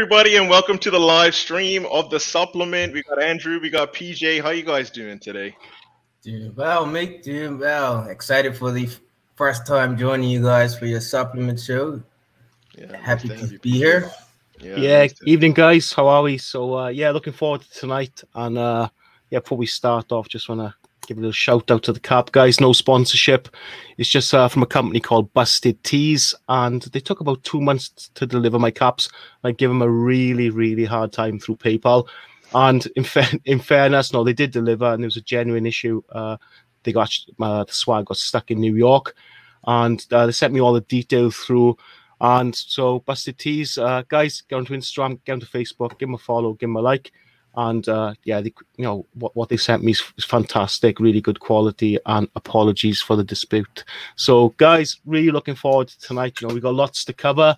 everybody, and welcome to the live stream of the supplement. We got Andrew, we got PJ. How you guys doing today? Doing well, Mick. Doing well. Excited for the first time joining you guys for your supplement show. Yeah, happy nice to, to be here. Yeah, yeah nice evening, guys. How are we? So, uh, yeah, looking forward to tonight. And uh, yeah, before we start off, just want to give a little shout out to the cap guys. No sponsorship. It's just uh, from a company called Busted Tees, and they took about two months to deliver my caps. I give them a really, really hard time through PayPal. And in, fa- in fairness, no, they did deliver, and there was a genuine issue. Uh, they got uh, the swag got stuck in New York, and uh, they sent me all the details through. And so, Busted Tees, uh, guys, get onto Instagram, get onto Facebook, give them a follow, give them a like and uh, yeah, they, you know what, what they sent me is, is, fantastic, really good quality, and apologies for the dispute. So, guys, really looking forward to tonight. You know, we got lots to cover.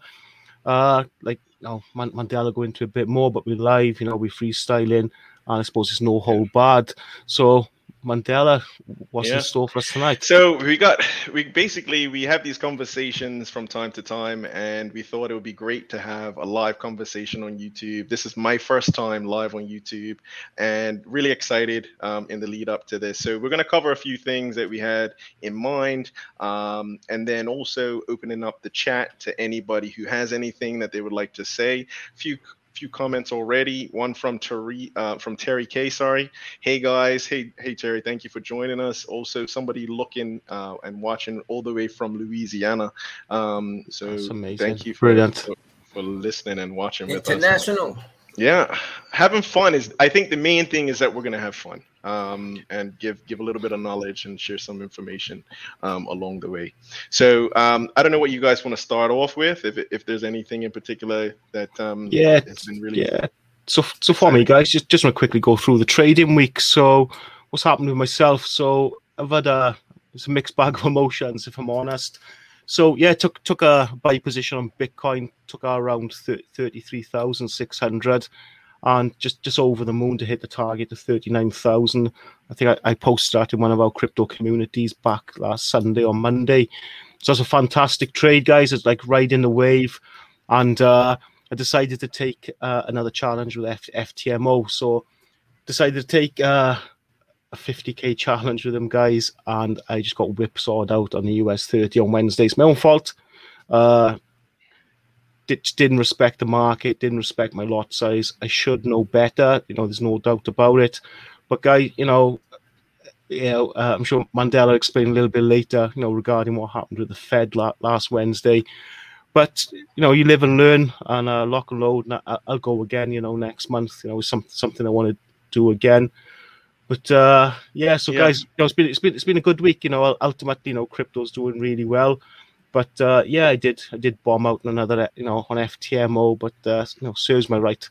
Uh, like, you know, Mandela go into a bit more, but we're live. You know, we're freestyling, and I suppose it's no hold bad. So, Mandela, what's yeah. in store for us tonight? So we got we basically we have these conversations from time to time, and we thought it would be great to have a live conversation on YouTube. This is my first time live on YouTube, and really excited um, in the lead up to this. So we're going to cover a few things that we had in mind, um, and then also opening up the chat to anybody who has anything that they would like to say. A few few comments already. One from Terry, uh, from Terry K. Sorry. Hey guys. Hey, hey Terry. Thank you for joining us. Also, somebody looking uh, and watching all the way from Louisiana. Um, so thank you for, for, for listening and watching with us. Yeah, having fun is. I think the main thing is that we're gonna have fun um, and give give a little bit of knowledge and share some information um, along the way. So um, I don't know what you guys want to start off with. If if there's anything in particular that um, yeah, has been really yeah. So so for me, guys, just just want to quickly go through the trading week. So what's happened with myself? So I've had a it's a mixed bag of emotions, if I'm honest. So yeah, took took a buy position on Bitcoin, took around thirty three thousand six hundred, and just just over the moon to hit the target of thirty nine thousand. I think I, I posted that in one of our crypto communities back last Sunday or Monday. So it's a fantastic trade, guys. It's like riding the wave, and uh, I decided to take uh, another challenge with F- FTMO. So decided to take. Uh, a 50k challenge with them guys, and I just got whipsawed out on the US 30 on Wednesday. It's my own fault. Uh, didn't respect the market, didn't respect my lot size. I should know better. You know, there's no doubt about it. But guy, you know, you know, uh, I'm sure Mandela explained a little bit later. You know, regarding what happened with the Fed la- last Wednesday. But you know, you live and learn, and uh, lock and load. And I- will go again. You know, next month. You know, some something I want to do again. But uh, yeah, so yeah. guys, you know, it's been it's been it's been a good week. You know, ultimately, you know, crypto's doing really well. But uh, yeah, I did I did bomb out another you know on FTMO, but uh, you know serves my right.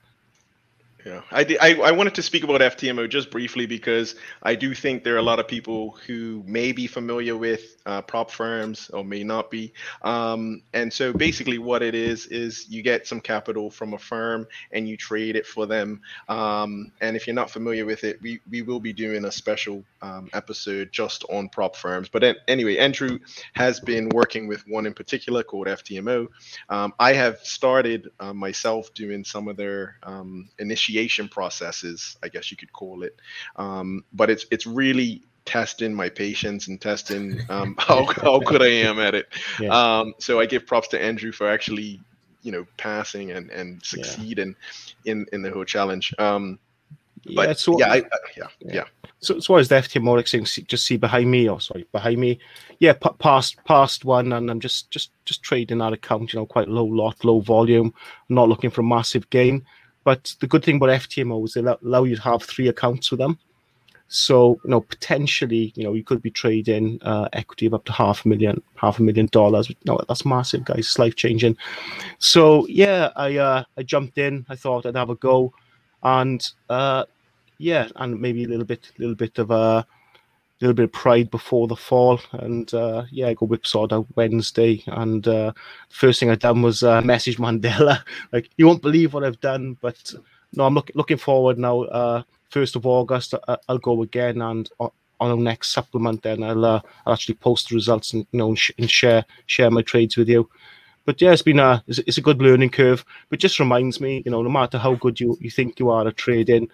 Yeah, I, I, I wanted to speak about FTMO just briefly because I do think there are a lot of people who may be familiar with uh, prop firms or may not be. Um, and so basically, what it is is you get some capital from a firm and you trade it for them. Um, and if you're not familiar with it, we, we will be doing a special um, episode just on prop firms. But anyway, Andrew has been working with one in particular called FTMO. Um, I have started uh, myself doing some of their um, initial initiation processes, I guess you could call it. Um, but it's it's really testing my patience and testing um, how how good I am at it. Yeah. Um, so I give props to Andrew for actually, you know, passing and and succeeding yeah. in in the whole challenge. Um, but yeah, so, yeah, I, uh, yeah, yeah, yeah. So, so is the FTMO thing? Just see behind me, or sorry, behind me. Yeah, p- past past one, and I'm just just just trading that account. You know, quite low lot, low volume. I'm not looking for a massive gain. But the good thing about FTMO is they allow you to have three accounts with them. So, you know, potentially, you know, you could be trading uh, equity of up to half a million, half a million dollars. No, that's massive, guys. It's life changing. So, yeah, I uh, I jumped in. I thought I'd have a go, and uh, yeah, and maybe a little bit, little bit of a little bit of pride before the fall. And uh, yeah, I got whipsawed out Wednesday. And uh, first thing I done was uh, message Mandela. like, you won't believe what I've done. But no, I'm look, looking forward now. Uh, 1st of August, I, will go again. And on, our next supplement, then I'll, uh, I'll actually post the results and, you know, and, sh- and share share my trades with you. but yeah, it's been a it's, a good learning curve. But just reminds me, you know, no matter how good you, you think you are at trading,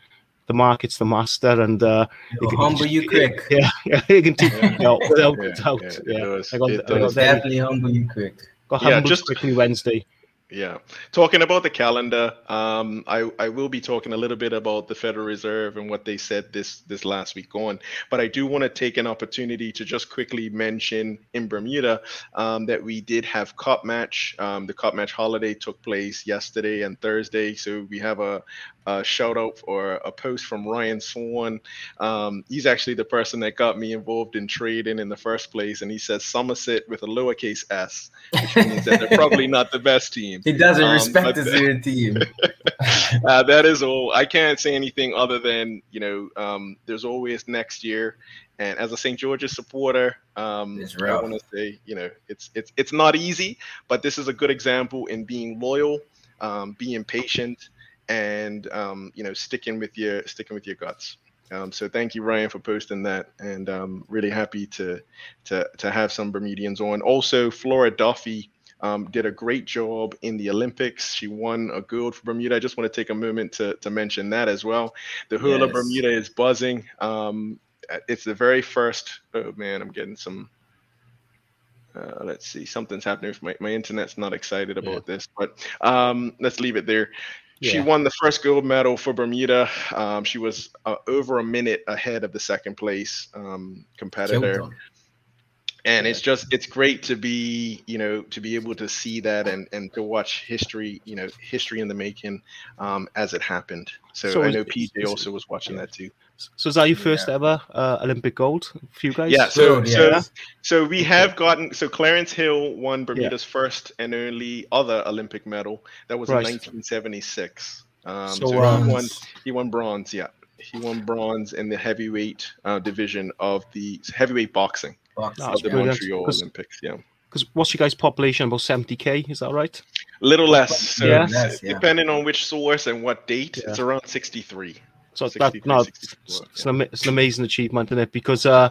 the market's the master, and uh, it can humble you quick. Yeah, yeah, it can teach you know, without yeah, doubt. Yeah, yeah. It does. I got, it I got definitely humble you quick. Got yeah, just quickly Wednesday. Yeah, talking about the calendar, um, I I will be talking a little bit about the Federal Reserve and what they said this this last week on, but I do want to take an opportunity to just quickly mention in Bermuda um, that we did have cup match. Um, the cup match holiday took place yesterday and Thursday, so we have a, a shout out or a post from Ryan Swan. Um, he's actually the person that got me involved in trading in the first place, and he says Somerset with a lowercase s, which means that they're probably not the best team. He doesn't um, respect his own team. uh, that is all. I can't say anything other than you know, um, there's always next year. And as a St. George's supporter, um, I want to say, you know, it's it's it's not easy, but this is a good example in being loyal, um, being patient, and um, you know sticking with your sticking with your guts. Um, so thank you, Ryan, for posting that, and um, really happy to to to have some Bermudians on. Also, Flora Duffy um, did a great job in the Olympics. She won a gold for Bermuda. I just want to take a moment to to mention that as well. The Hula yes. Bermuda is buzzing. Um, it's the very first. Oh man, I'm getting some. Uh, let's see, something's happening. My, my internet's not excited about yeah. this, but um, let's leave it there. Yeah. She won the first gold medal for Bermuda. Um, she was uh, over a minute ahead of the second place um, competitor. And yeah. it's just it's great to be you know to be able to see that and and to watch history you know history in the making um, as it happened. So, so I know PJ also was watching that too. So is that your first yeah. ever uh, Olympic gold for you guys? Yeah. So yeah. so so we have gotten so Clarence Hill won Bermuda's yeah. first and only other Olympic medal. That was right. in 1976. Um, so, so he won he won bronze. Yeah, he won bronze in the heavyweight uh, division of the heavyweight boxing Box. of the Montreal Olympics. Yeah. Because what's your guys' population? About 70k, is that right? A little less. So yeah. depending on which source and what date, it's around 63. So that no, it's, it's, an, it's, an, amazing achievement, isn't it? Because uh,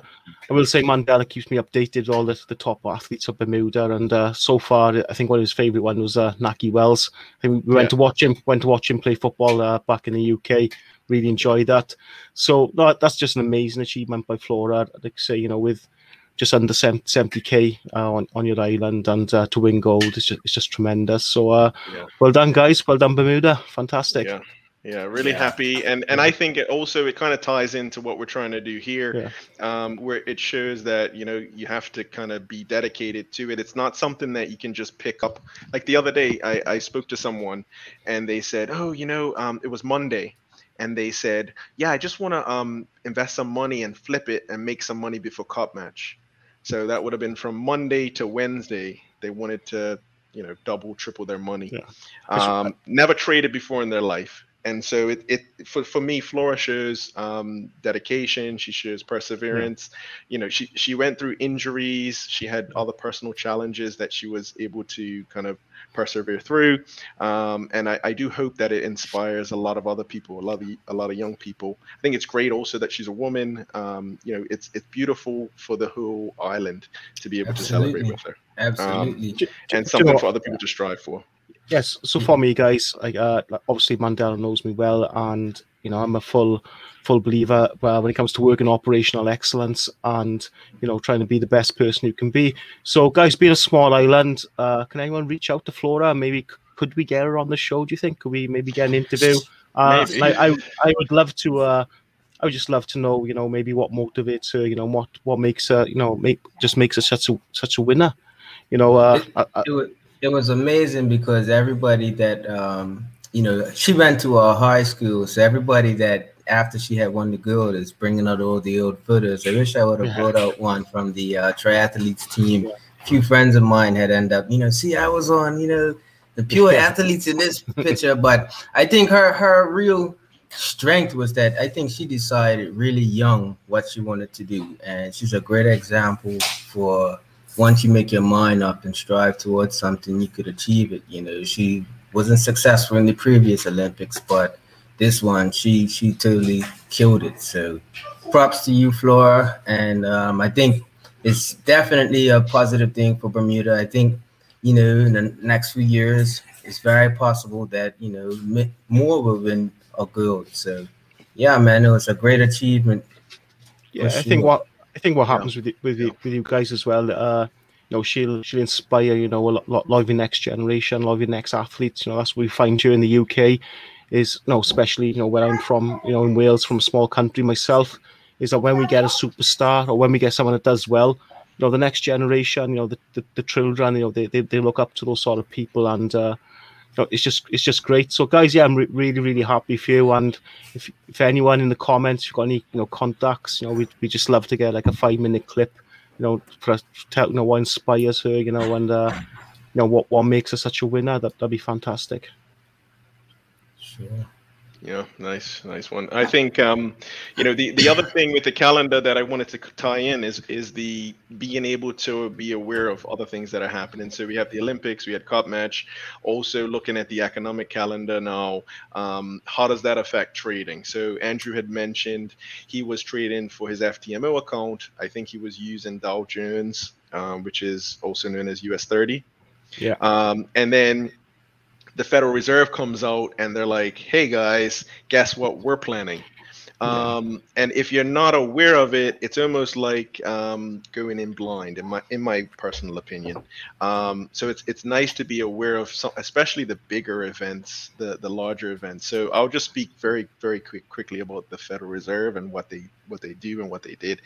I will say Mandela keeps me updated with all the, the top athletes of Bermuda, and uh, so far I think one of his favourite one was uh, Nahki Wells. I think we went yeah. to watch him, went to watch him play football uh, back in the UK. Really enjoyed that. So no, that's just an amazing achievement by Flora. I'd like say, you know, with just under 70k uh, on, on your island and uh, to win gold it's just, it's just tremendous so uh, yeah. well done guys well done bermuda fantastic yeah yeah really yeah. happy. And and i think it also it kind of ties into what we're trying to do here yeah. um, where it shows that you know you have to kind of be dedicated to it. It's not something that you can just pick up. Like the other day i, I spoke to someone and they said oh you know um, it was monday. And they said yeah i just want to um, invest some money and flip it and make some money before cup match. So that would have been from monday to wednesday. They wanted to you know double triple their money. Yeah. um, never traded before in their life and so it, it for, for me flora shows um, dedication she shows perseverance yeah. you know she she went through injuries she had other personal challenges that she was able to kind of persevere through um, and I, I, do hope that it inspires a lot of other people a lot of a lot of young people i think it's great also that she's a woman um, you know it's it's beautiful for the whole island to be able Absolutely. to celebrate with her Absolutely. Um, and something for other people to strive for. Yes. So for me, guys, like uh, obviously Mandela knows me well, and you know I'm a full, full believer uh, when it comes to working operational excellence and you know trying to be the best person you can be. So, guys, being a small island, uh, can anyone reach out to Flora? Maybe could we get her on the show? Do you think? Could we maybe get an interview? Uh, like I, I would love to. Uh, I would just love to know, you know, maybe what motivates her, you know, what what makes her, you know, make just makes her such a such a winner. You know, uh, it, I, I, it was amazing because everybody that um, you know she went to a high school, so everybody that after she had won the gold is bringing out all the old photos. I wish I would have brought out one from the uh, triathletes team. A few friends of mine had ended up, you know, see, I was on, you know, the pure athletes in this picture, but I think her her real strength was that I think she decided really young what she wanted to do, and she's a great example for once you make your mind up and strive towards something, you could achieve it. You know, she wasn't successful in the previous Olympics, but this one, she she totally killed it. So, props to you, Flora. And um, I think it's definitely a positive thing for Bermuda. I think you know, in the next few years, it's very possible that you know more will win a gold. So, yeah, man, it was a great achievement. Yeah, I think what I think what happens yeah. with you, with you, with you guys as well. Uh, you know, she'll she'll inspire you know a lot, lot, lot of your next generation, a lot of your next athletes. You know, that's what we find here in the UK. Is you know, especially you know where I'm from, you know, in Wales, from a small country myself, is that when we get a superstar or when we get someone that does well, you know, the next generation, you know, the, the, the children, you know, they, they, they look up to those sort of people and uh, it's just it's just great. So guys, yeah, I'm re- really really happy for you. And if, if anyone in the comments, you've got any you know contacts, you know, we we just love to get like a five minute clip, you know, for us to tell you know what inspires her, you know, and uh, you know what what makes her such a winner. That that'd be fantastic. Sure. Yeah, nice, nice one. I think um, you know the the other thing with the calendar that I wanted to tie in is is the being able to be aware of other things that are happening. So we have the Olympics, we had cup match, also looking at the economic calendar now. Um, how does that affect trading? So Andrew had mentioned he was trading for his FTMO account. I think he was using Dow Jones, um, which is also known as US 30. Yeah. Um, and then the Federal Reserve comes out and they're like, "Hey guys, guess what we're planning." Um, and if you're not aware of it, it's almost like um, going in blind, in my in my personal opinion. Um, so it's it's nice to be aware of some, especially the bigger events, the the larger events. So I'll just speak very very quick quickly about the Federal Reserve and what they what they do and what they did.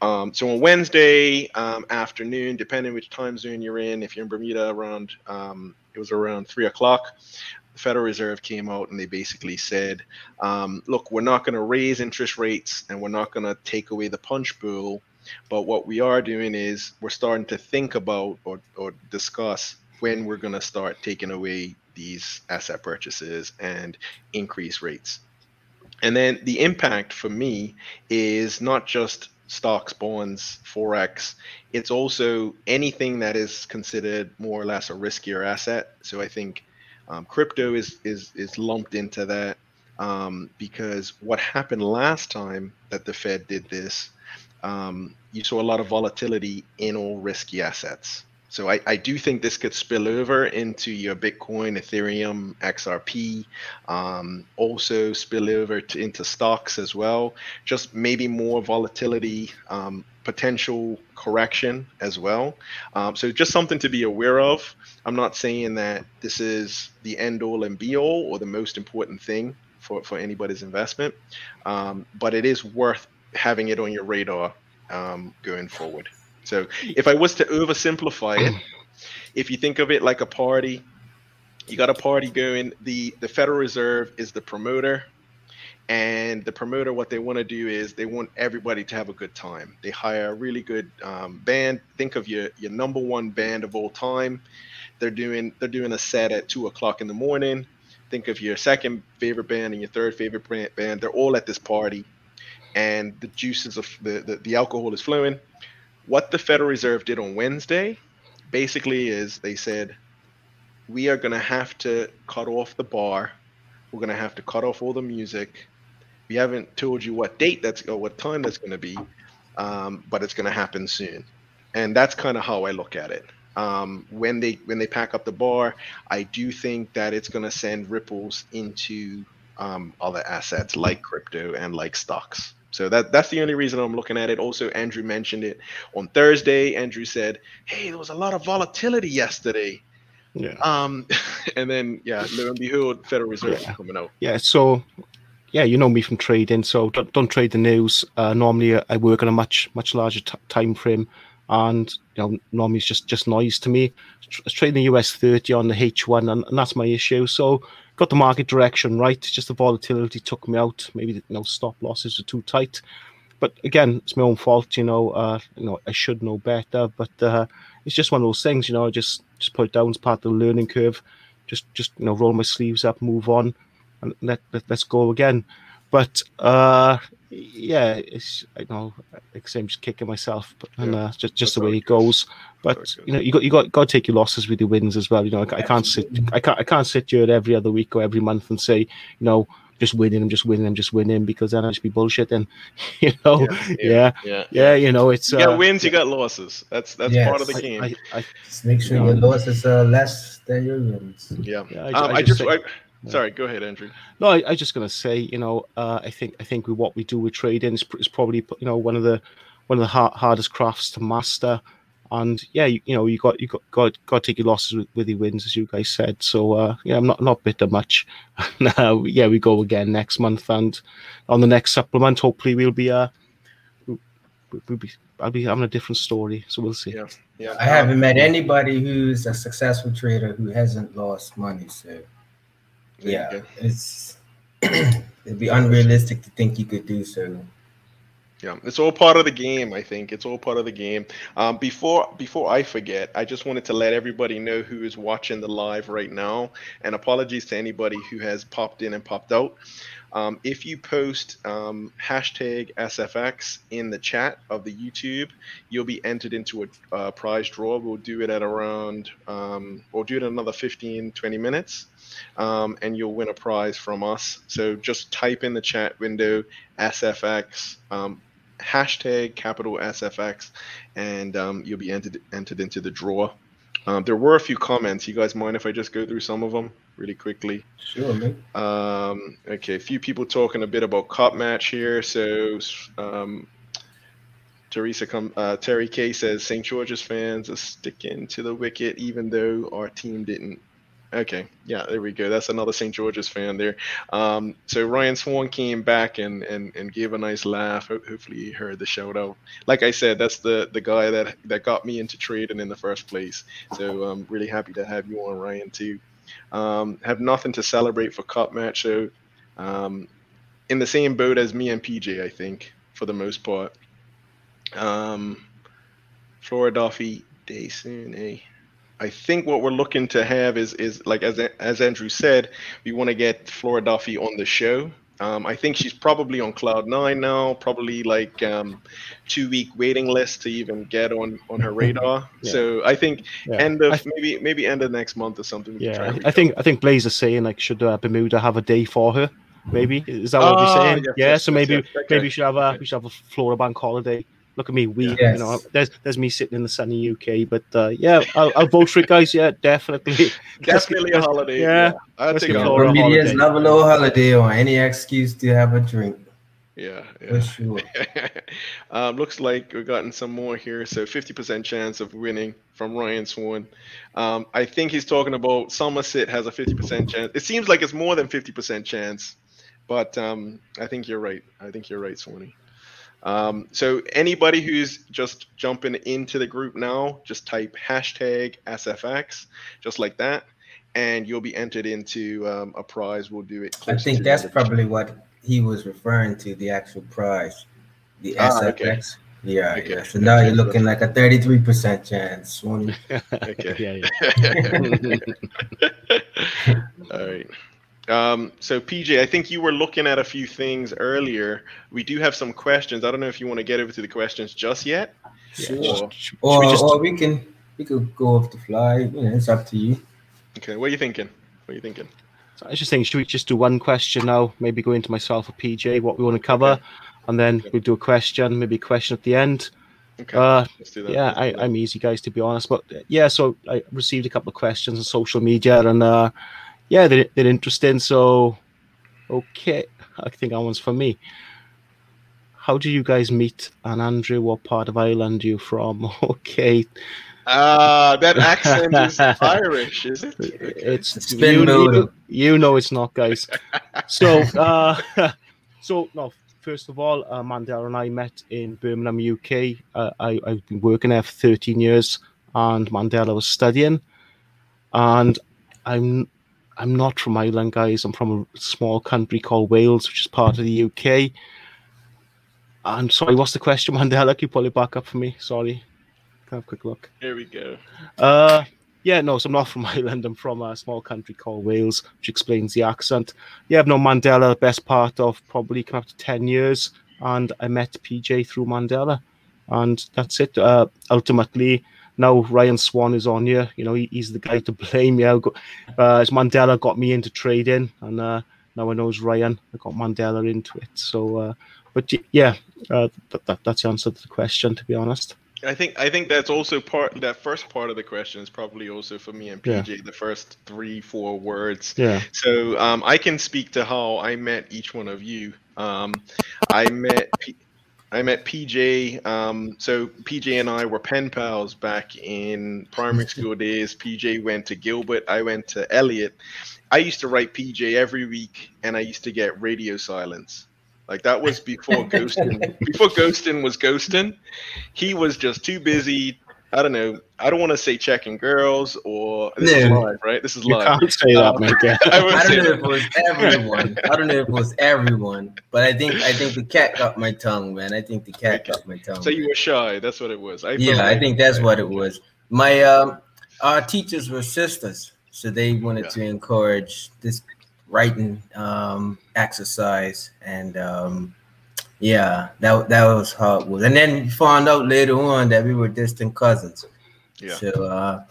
Um, so on Wednesday um, afternoon, depending which time zone you're in, if you're in Bermuda around um, it was around three o'clock. The Federal Reserve came out and they basically said, um, look, we're not going to raise interest rates and we're not going to take away the punch bowl. But what we are doing is we're starting to think about or, or discuss when we're going to start taking away these asset purchases and increase rates. And then the impact for me is not just stocks, bonds, forex. It's also anything that is considered more or less a riskier asset. So I think um, crypto is is is lumped into that um, because what happened last time that the Fed did this, um, you saw a lot of volatility in all risky assets. So I, I do think this could spill over into your Bitcoin, Ethereum, XRP, um, also spill over to, into stocks as well. Just maybe more volatility, um, potential correction as well. Um, so just something to be aware of. I'm not saying that this is the end all and be all or the most important thing for, for anybody's investment, um, but it is worth having it on your radar um, going forward. So if I was to oversimplify it, if you think of it like a party, you got a party going. The the Federal Reserve is the promoter, and the promoter what they want to do is they want everybody to have a good time. They hire a really good um, band. Think of your your number one band of all time. They're doing they're doing a set at two o'clock in the morning. Think of your second favorite band and your third favorite band. They're all at this party, and the juices of the, the, the alcohol is flowing what the Federal Reserve did on Wednesday basically is they said, we are going to have to cut off the bar. We're going to have to cut off all the music. We haven't told you what date that's or what time that's going to be, um, but it's going to happen soon. And that's kind of how I look at it. Um, when they when they pack up the bar, I do think that it's going to send ripples into um, other assets like crypto and like stocks. So that that's the only reason I'm looking at it. Also, Andrew mentioned it on Thursday. Andrew said, "Hey, there was a lot of volatility yesterday." Yeah. Um, and then yeah, lo and behold, Federal Reserve yeah. coming out. Yeah. So, yeah, you know me from trading, so don't, don't trade the news. Uh, normally, I work on a much much larger t- time frame, and you know, normally it's just just noise to me. I trade the US 30 on the H1, and, and that's my issue. So got the market direction right. Just the volatility took me out. Maybe you know stop losses are too tight. But again, it's my own fault. You know, uh, you know I should know better. But uh, it's just one of those things. You know, I just just put it down as part of the learning curve. Just just you know roll my sleeves up, move on, and let, let let's go again. But uh, yeah, it's I know like I'm just kicking myself, but and uh, just just the way it goes. But you know, you got you got got to take your losses with your wins as well. You know, I, I can't sit I can't I can't sit here every other week or every month and say, you know, just winning, I'm just winning, I'm just winning because then I just be bullshitting. You know, Yeah, yeah, yeah, yeah, yeah. you know, it's You got uh, wins, you got losses. That's that's Yes. part of the I, game. I, I, Just make sure Yeah. your losses are less than your wins. yeah. yeah, Um, I, I just, say- I, sorry. Go ahead, Andrew. No, I, I just gonna say, you know, uh, I think I think with what we do with trading is, is probably you know one of the one of the hard, hardest crafts to master. And yeah, you, you know, you got you got got, got to take your losses with, with your wins, as you guys said. So uh, yeah, I'm not not bitter much. now, yeah, we go again next month, and on the next supplement, hopefully we'll be uh, we'll, we'll be I'll be having a different story. So we'll see. Yeah. Yeah. I haven't met anybody who's a successful trader who hasn't lost money. So There yeah, it's it'd be unrealistic to think you could do so. Yeah, it's all part of the game. I think it's all part of the game. Um, before before I forget, I just wanted to let everybody know who is watching the live right now, and apologies to anybody who has popped in and popped out. Um, if you post um, hashtag SFX in the chat of the YouTube, you'll be entered into a uh, prize draw. We'll do it at around, um, we'll do it in another 15, 20 minutes, um, and you'll win a prize from us. So just type in the chat window SFX, um, hashtag capital SFX, and um, you'll be entered, entered into the draw. Um, there were a few comments. You guys mind if I just go through some of them really quickly? Sure, man. Um, okay, a few people talking a bit about cup match here. So, um, Teresa come, uh, Terry K says St. George's fans are sticking to the wicket even though our team didn't. Okay, yeah, there we go. That's another St. George's fan there. Um, so Ryan Swan came back and, and, and gave a nice laugh. Hopefully, he heard the shout out. Like I said, that's the, the guy that that got me into trading in the first place. So I'm really happy to have you on, Ryan, too. Um, have nothing to celebrate for cup match. So um, in the same boat as me and PJ, I think, for the most part. Um, day soon, eh? I think what we're looking to have is is like as as Andrew said, we want to get Flora Duffy on the show. Um, I think she's probably on cloud nine now, probably like um, two week waiting list to even get on on her radar. Yeah. So I think Yeah. end of th- maybe maybe end of next month or something. yeah. I, think I think Blaze is saying like should uh, Bermuda have a day for her? Maybe is that what Ah, we're saying? yes, yeah. yes, so yes, maybe yes, okay. maybe we should have a we should have a Flora Bank holiday. Look at me, we Yes. you know there's there's me sitting in the sunny UK, but uh, yeah, I'll, I'll vote for it, guys. Yeah, definitely. Definitely a holiday. Yeah. I think Let's take a holiday. holiday. Bermudians love a little holiday or any excuse to have a drink. Yeah, For sure. um, looks like we've gotten some more here. So 50% chance of winning from Ryan Swan. Um, I think he's talking about Somerset has a 50% chance. It seems like it's more than 50% chance, but um, I think you're right. I think you're right, Swanee. Um, so anybody who's just jumping into the group now, just type hashtag SFX, just like that, and you'll be entered into um, a prize. We'll do it. I think that's end of probably what he was referring to, the actual prize. The Ah, okay. SFX. Yeah, Okay. yeah. So now you're looking like a 33% chance. Okay. yeah, yeah. All right. Um, so PJ, I think you were looking at a few things earlier. We do have some questions. I don't know if you want to get over to the questions just yet. Sure. Or- Should- should Or, we just- or we can we could go off the fly. You know, it's up to you. okay, what are you thinking? What are you thinking? So I was just thinking, should we just do one question now? Maybe go into myself or PJ, what we want to cover, Okay. and then Okay. we'll do a question, maybe a question at the end. Okay, Uh, let's do that. yeah, Let's do I, that. I'm easy, guys, to be honest. But yeah, so I received a couple of questions on social media, and uh, yeah, they're, they're interesting. So, okay, I think that one's for me. How do you guys meet? And Andrew, what part of Ireland are you from? Okay, Ah, that accent is Irish, is it? it's Spin you, mode. you, you know it's not, guys. So, uh, so no. First of all, uh, Mandela and I met in Birmingham, UK. Uh, I, I've been working there for 13 years, and Mandela was studying. And I'm I'm not from Ireland, guys. I'm from a small country called Wales, which is part of the UK. And sorry, what's the question, Mandela? Can you pull it back up for me? Sorry. Can I have a quick look? Here we go. Uh, yeah, no, so I'm not from Ireland. I'm from a small country called Wales, which explains the accent. Yeah, I've known Mandela the best part of probably come up to 10 years, and I met PJ through Mandela. And that's it. Uh, ultimately, now Ryan Swan is on here. You know, he, he's the guy to blame. Yeah, uh, as Mandela got me into trading, and uh, now I know it's Ryan. I got Mandela into it. So, uh, but yeah, uh, that, that, that's the answer to the question. To be honest. I think I think that's also part that first part of the question is probably also for me and PJ yeah. the first three four words. Yeah. So um, I can speak to how I met each one of you. Um, I met P- I met PJ. Um, so PJ and I were pen pals back in primary school days. PJ went to Gilbert. I went to Elliott. I used to write PJ every week, and I used to get radio silence. Like that was before ghosting. before ghosting was ghosting. He was just too busy. I don't know. I don't want to say checking girls or this is live, right? This is you live. Can't say that, man. I, I, don't know if it was everyone. I don't know if it was everyone, but I think I think the cat got my tongue, man. I think the cat got my tongue. So you were shy. That's what it was. I yeah, I think that's what it was. My um, our teachers were sisters, so they wanted yeah. to encourage this writing um, exercise, and um, yeah, that that was how it was. And then found out later on that we were distant cousins. Yeah. So uh,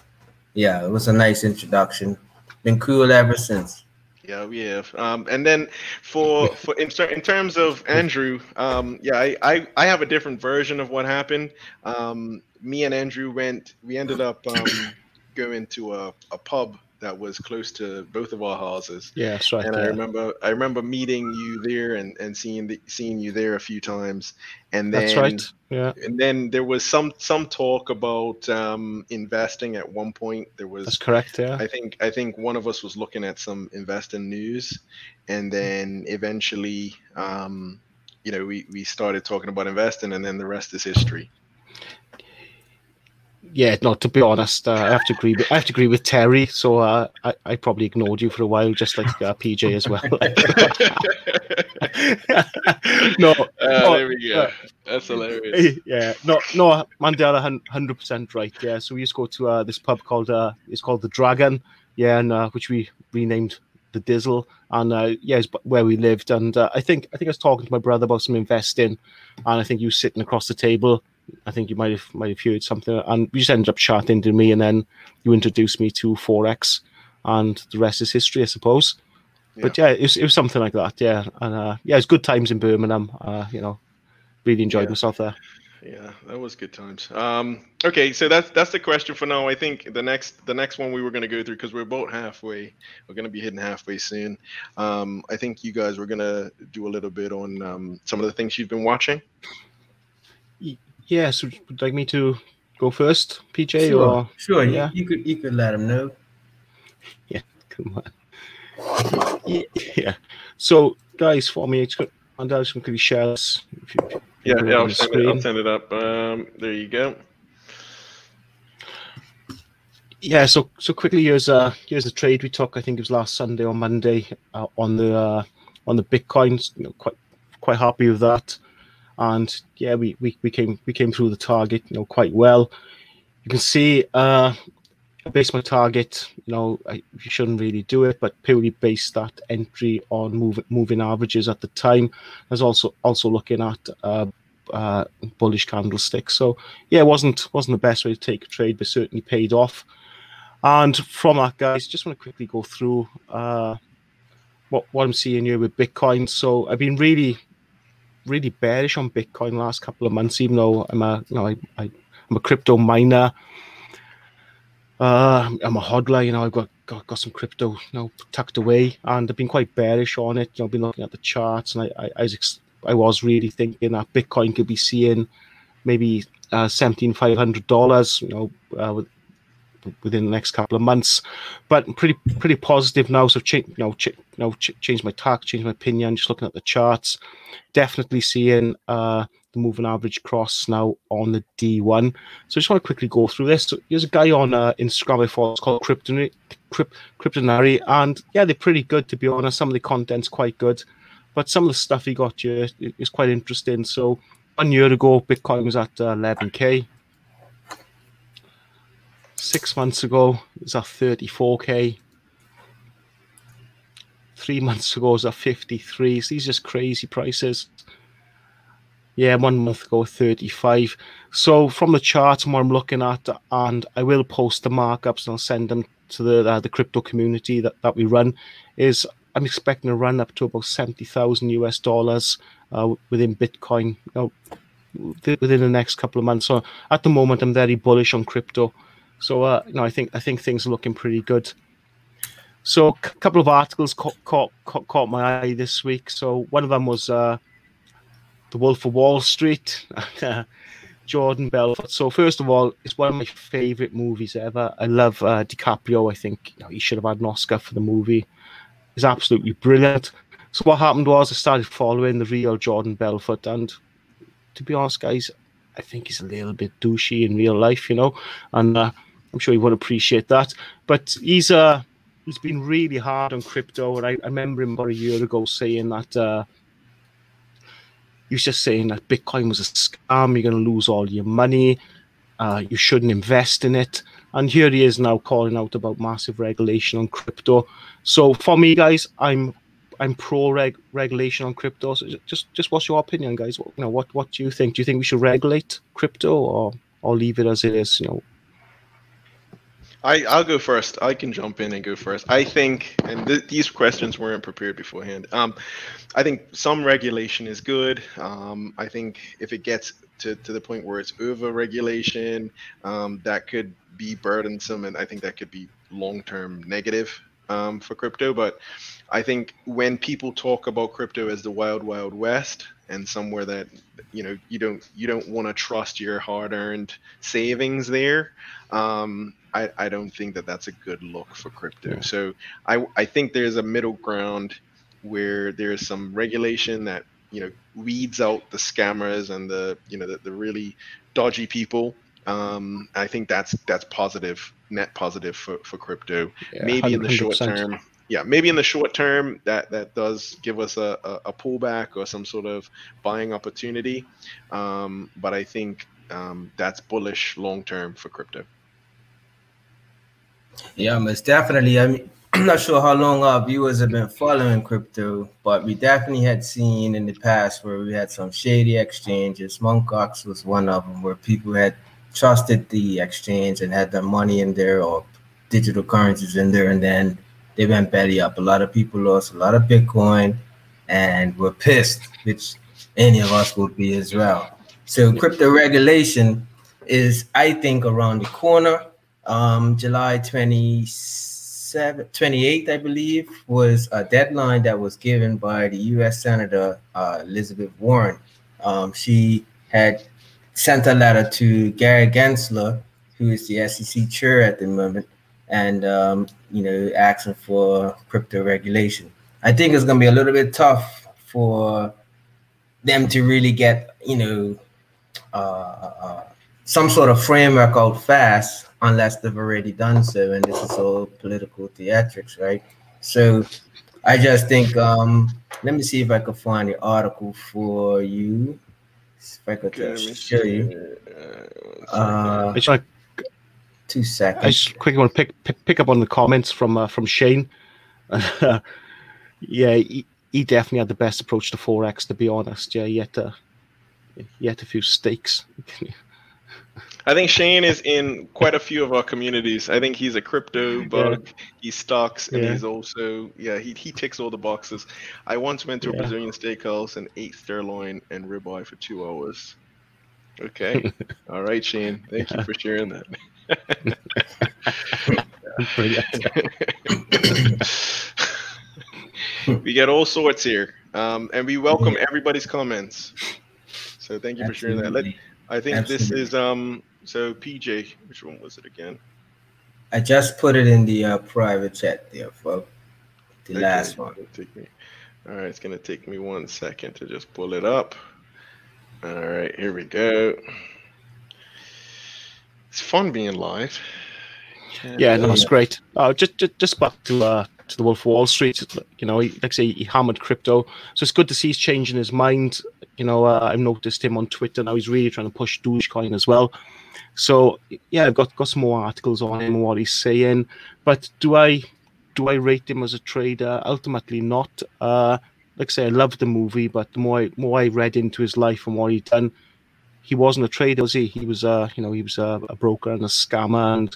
yeah, it was a nice introduction. Been cool ever since. Yeah, we have. Um, and then for for in, in terms of Andrew, um, yeah, I, I, I have a different version of what happened. Um, me and Andrew went. We ended up um, going to a, a pub that was close to both of our houses. Yeah, that's right. And yeah. I remember I remember meeting you there and, and seeing the, seeing you there a few times. And then that's right. Yeah. And then there was some some talk about um, investing at one point. There was That's correct, yeah. I think I think one of us was looking at some investing news and then eventually um, you know we, we started talking about investing and then the rest is history yeah, no. To be honest, uh, I have to agree. With, I have to agree with Terry. So uh, I, I probably ignored you for a while, just like uh, PJ as well. no, uh, there we go. Uh, That's hilarious. Yeah, no, no. Mandela, hundred percent right. Yeah. So we used to go to uh, this pub called uh, it's called the Dragon. Yeah, and uh, which we renamed the Dizzle, and uh, yeah, it's where we lived. And uh, I think I think I was talking to my brother about some investing, and I think you were sitting across the table I think you might have might have heard something, and we just ended up chatting to me, and then you introduced me to forex, and the rest is history, I suppose. Yeah. But yeah, it was, it was something like that, yeah, and uh, yeah, it's good times in Birmingham. Uh, you know, really enjoyed yeah. myself there. Yeah, that was good times. Um, okay, so that's that's the question for now. I think the next the next one we were going to go through because we're about halfway. We're going to be hitting halfway soon. Um, I think you guys were going to do a little bit on um, some of the things you've been watching. Yeah, so would like me to go first, PJ? Sure, or sure. Yeah, you, you could you could let him know. Yeah, come on. Yeah, yeah. So, guys, for me, it's good. And I just quickly share this. If you, if yeah, yeah. I'll send, it, I'll send it up. Um, there you go. Yeah, so so quickly here's uh here's the trade we took. I think it was last Sunday or Monday uh, on the uh, on the Bitcoins. You know, quite quite happy with that and yeah, we, we, we came we came through the target, you know, quite well. You can see uh, I based my target, you know, I, you shouldn't really do it, but purely based that entry on move, moving averages at the time. I was also also looking at uh, uh, bullish candlesticks. So yeah, it wasn't wasn't the best way to take a trade, but certainly paid off. And from that, guys, just want to quickly go through uh, what what I'm seeing here with Bitcoin. So I've been really really bearish on Bitcoin last couple of months, even though I'm a you know I, I am a crypto miner. Uh, I'm a hodler, you know. I've got, got got some crypto, you know, tucked away, and I've been quite bearish on it. You know, I've been looking at the charts, and I I, I was I was really thinking that Bitcoin could be seeing maybe uh, seventeen five hundred dollars, you know, uh, with, within the next couple of months. But pretty pretty positive now. So change, you know, ch- you know, ch- change my tack, change my opinion. Just looking at the charts, definitely seeing uh, the moving average cross now on the D1. So I just want to quickly go through this. So there's a guy on uh, Instagram before it's called Cryptonary, Crypt, Cryptonary, and yeah, they're pretty good to be honest. Some of the content's quite good, but some of the stuff he got here is quite interesting. So one year ago, Bitcoin was at uh, 11k Six months ago, it was at 34k. Three months ago, it was at 53. So these are just crazy prices. Yeah, one month ago, 35. So from the chart and what I'm looking at, and I will post the markups and I'll send them to the uh, the crypto community that, that we run, is I'm expecting a run up to about seventy thousand US dollars uh, within Bitcoin. You know, within the next couple of months. So at the moment, I'm very bullish on crypto. So uh, know, I think I think things are looking pretty good. So a couple of articles caught, caught, caught, caught my eye this week. So one of them was uh, the Wolf of Wall Street, Jordan Belfort. So first of all, it's one of my favorite movies ever. I love uh, DiCaprio. I think you know, he should have had an Oscar for the movie. It's absolutely brilliant. So what happened was I started following the real Jordan Belfort, and to be honest, guys, I think he's a little bit douchey in real life, you know, and uh, I'm sure he would appreciate that. But he's uh, he's been really hard on crypto, and I, I remember him about a year ago saying that uh, he was just saying that Bitcoin was a scam. You're going to lose all your money. Uh, you shouldn't invest in it. And here he is now calling out about massive regulation on crypto. So for me, guys, I'm I'm pro reg- regulation on crypto. So just just what's your opinion, guys? What, you know, what what do you think? Do you think we should regulate crypto or or leave it as it is? You know, I, I'll go first. I can jump in and go first. I think, and th- these questions weren't prepared beforehand. Um, I think some regulation is good. Um, I think if it gets to, to the point where it's over regulation, um, that could be burdensome, and I think that could be long term negative um, for crypto. But I think when people talk about crypto as the wild, wild west, and somewhere that you know you don't you don't want to trust your hard earned savings there. Um, I, I don't think that that's a good look for crypto. Yeah. So I, I think there's a middle ground where there's some regulation that you know weeds out the scammers and the you know the, the really dodgy people. Um, I think that's that's positive, net positive for, for crypto. Yeah, maybe 100%. in the short term, yeah, maybe in the short term that that does give us a, a, a pullback or some sort of buying opportunity. Um, but I think um, that's bullish long term for crypto. Yeah, most definitely. I mean, I'm not sure how long our viewers have been following crypto, but we definitely had seen in the past where we had some shady exchanges. Mt. was one of them where people had trusted the exchange and had their money in there or digital currencies in there, and then they went belly up. A lot of people lost a lot of Bitcoin and were pissed, which any of us would be as well. So crypto regulation is, I think, around the corner um, July 27, 28th, I believe, was a deadline that was given by the U.S. Senator uh, Elizabeth Warren. Um, she had sent a letter to Gary Gensler, who is the SEC chair at the moment, and um, you know, asking for crypto regulation. I think it's going to be a little bit tough for them to really get, you know, uh, uh, some sort of framework out fast unless they've already done so, and this is all political theatrics, right? So I just think um let me see if I can find the article for you. If I could okay, show you. Uh, it's like two seconds. I just quickly want to pick pick, pick up on the comments from uh, from Shane. yeah, he, he, definitely had the best approach to forex. To be honest, yeah, he had to, he had a few stakes. I think Shane is in quite a few of our communities. I think he's a crypto bug. Yeah. He stocks and yeah. he's also yeah he, he ticks all the boxes. I once went to a Brazilian steakhouse and ate sirloin and ribeye for two hours. Okay, all right, Shane. Thank you for sharing that. we get all sorts here, um, and we welcome everybody's comments. So thank you Absolutely. for sharing that. Let, I think Absolutely. this is um so PJ, which one was it again? I just put it in the uh, private chat there for the last one. Take me, all right, it's gonna take me one second to just pull it up. All right, here we go. It's fun being live. Yeah, no, it's great. Uh, just, just, just back to uh, to the Wolf of Wall Street. You know, like I say, he hammered crypto, so it's good to see he's changing his mind. You know, uh, I've noticed him on Twitter now. He's really trying to push Dogecoin as well. So yeah, I've got got some more articles on him and what he's saying. But do I do I rate him as a trader? Ultimately, not. Uh, like I say, I love the movie, but the more I, more I read into his life and what he'd done, he wasn't a trader, was he? He was a you know he was a, a broker and a scammer, and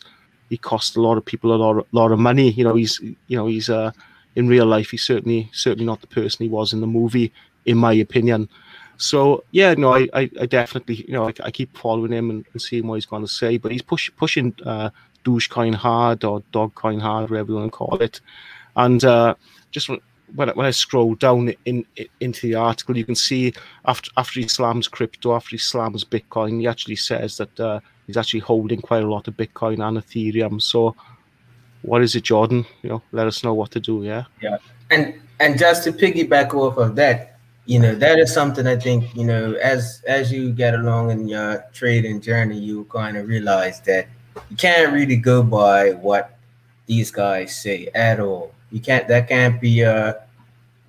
he cost a lot of people a lot of, lot of money. You know, he's you know he's uh in real life, he's certainly certainly not the person he was in the movie, in my opinion. So yeah, no, I, I, I definitely, you know, I, I, keep following him and, and seeing what he's going to say. But he's push, pushing uh, Dogecoin hard or Dogcoin hard, whatever you want to call it. And uh, just when I, when I scroll down in, in, into the article, you can see after after he slams crypto, after he slams Bitcoin, he actually says that uh, he's actually holding quite a lot of Bitcoin and Ethereum. So, what is it, Jordan? You know, let us know what to do. Yeah. Yeah, and and just to piggyback off of that, you know, that is something I think you know as as you get along in your trading journey, you kind of realize that you can't really go by what these guys say at all. You can't. That can't be a,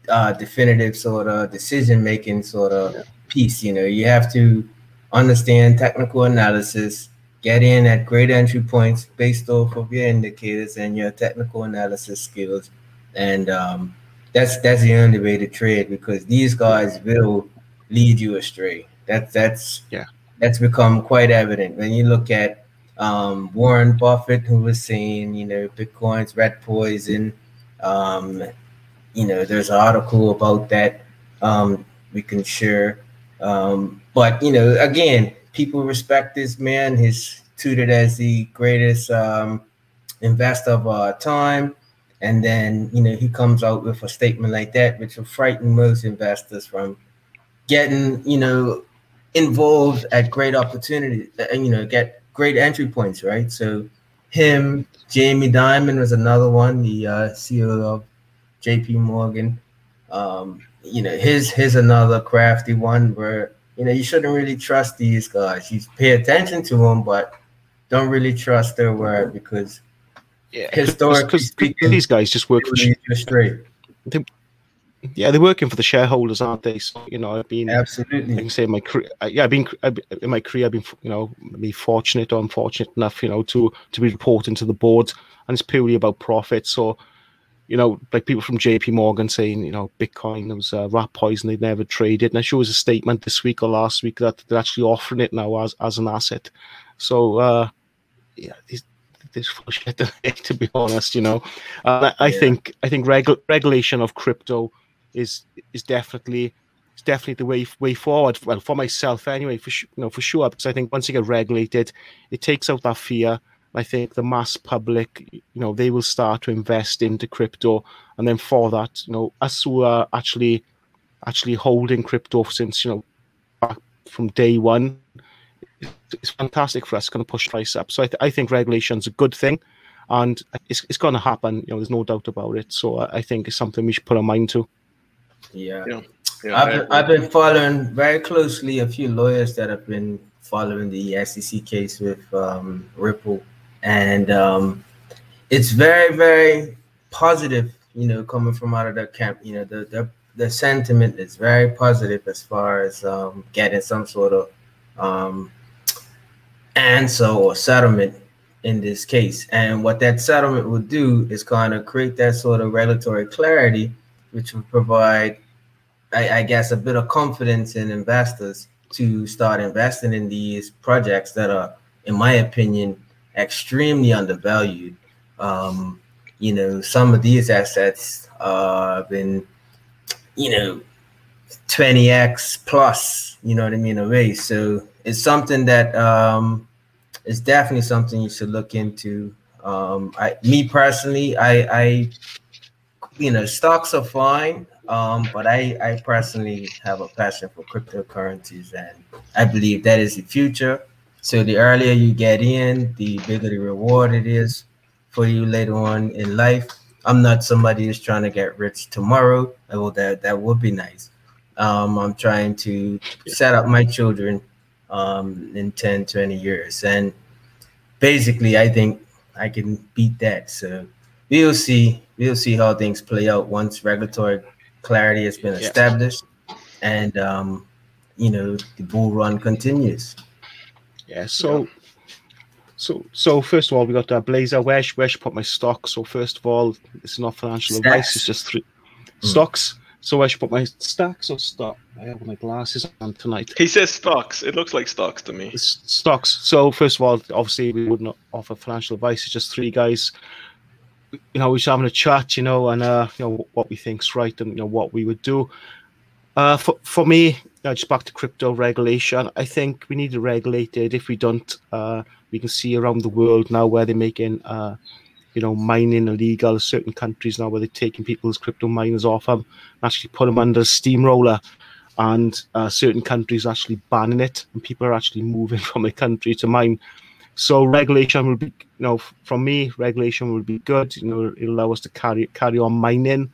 a definitive sort of decision making sort of piece. You know, you have to understand technical analysis, get in at great entry points based off of your indicators and your technical analysis skills, and um, that's that's the only way to trade because these guys will lead you astray. That's that's yeah, that's become quite evident when you look at um, Warren Buffett, who was saying, you know, Bitcoin's red poison. Um, you know, there's an article about that um, we can share. Um, but you know, again, people respect this man. He's tutored as the greatest um, investor of our time. And then, you know, he comes out with a statement like that, which will frighten most investors from getting, you know, involved at great opportunities, uh, you know, get great entry points, right? So him, Jamie Dimon was another one, the uh, CEO of JP Morgan. Um, you know, his his another crafty one where you know you shouldn't really trust these guys. You pay attention to them, but don't really trust their word because yeah, historically speaking, these guys just work for straight. They, yeah, they're working for the shareholders, aren't they? So you know, I've been absolutely. I can say my career. Yeah, I've been in my career. I've been you know, be fortunate or unfortunate enough, you know, to to be reporting to the board, and it's purely about profit. So, you know, like people from J.P. Morgan saying, you know, Bitcoin was a rat poison they'd never traded, and I sure was a statement this week or last week that they're actually offering it now as as an asset. So, uh, yeah, this full shit to be honest you know uh, i yeah. think i think regu- regulation of crypto is is definitely is definitely the way way forward. Well, for myself anyway, for you know for sure, because I think once you get regulated, it takes out that fear. I think the mass public, you know, they will start to invest into crypto, and then for that, you know, us who are actually actually holding crypto since you know back from day one, it's fantastic for us. It's going to push price up. So I, th- I think regulation is a good thing, and it's, it's going to happen. You know, there's no doubt about it. So I think it's something we should put our mind to. Yeah. yeah. yeah I've, been, I've been following very closely a few lawyers that have been following the SEC case with um, Ripple. And um, it's very, very positive, you know, coming from out of the camp. You know, the, the, the sentiment is very positive as far as um, getting some sort of um, answer or settlement in this case. And what that settlement would do is kind of create that sort of regulatory clarity which will provide, I, I guess, a bit of confidence in investors to start investing in these projects that are, in my opinion, extremely undervalued. Um, you know, some of these assets uh, have been, you know, 20x plus, you know what I mean, away. So it's something that um, is definitely something you should look into. Um, I, me personally, I, I you know, stocks are fine. Um, but I, I personally have a passion for cryptocurrencies and I believe that is the future. So the earlier you get in, the bigger the reward it is for you later on in life. I'm not somebody who's trying to get rich tomorrow. Well, that that would be nice. Um, I'm trying to set up my children um, in 10, 20 years. And basically, I think I can beat that. So we'll see. We'll see how things play out once regulatory clarity has been established, and um, you know the bull run continues. Yeah. So. So, so first of all, we got uh, Blazer. Where should, where should put my stock? So, first of all, it's not financial Stacks. advice. It's just three mm. stocks. So, where should put my stacks or stock? I have my glasses on tonight. He says stocks. It looks like stocks to me. It's stocks. So, first of all, obviously, we wouldn't offer financial advice. It's just three guys you know, we're just having a chat, you know, and uh, you know what we think's right and you know what we would do. Uh, for for me, uh, just back to crypto regulation, I think we need to regulate it. If we don't, uh, we can see around the world now where they're making, uh, you know, mining illegal. Certain countries now where they're taking people's crypto miners off them, actually put them under a steamroller, and uh, certain countries actually banning it, and people are actually moving from a country to mine. So regulation will be, you know, from me, regulation will be good. You know, it'll allow us to carry carry on mining,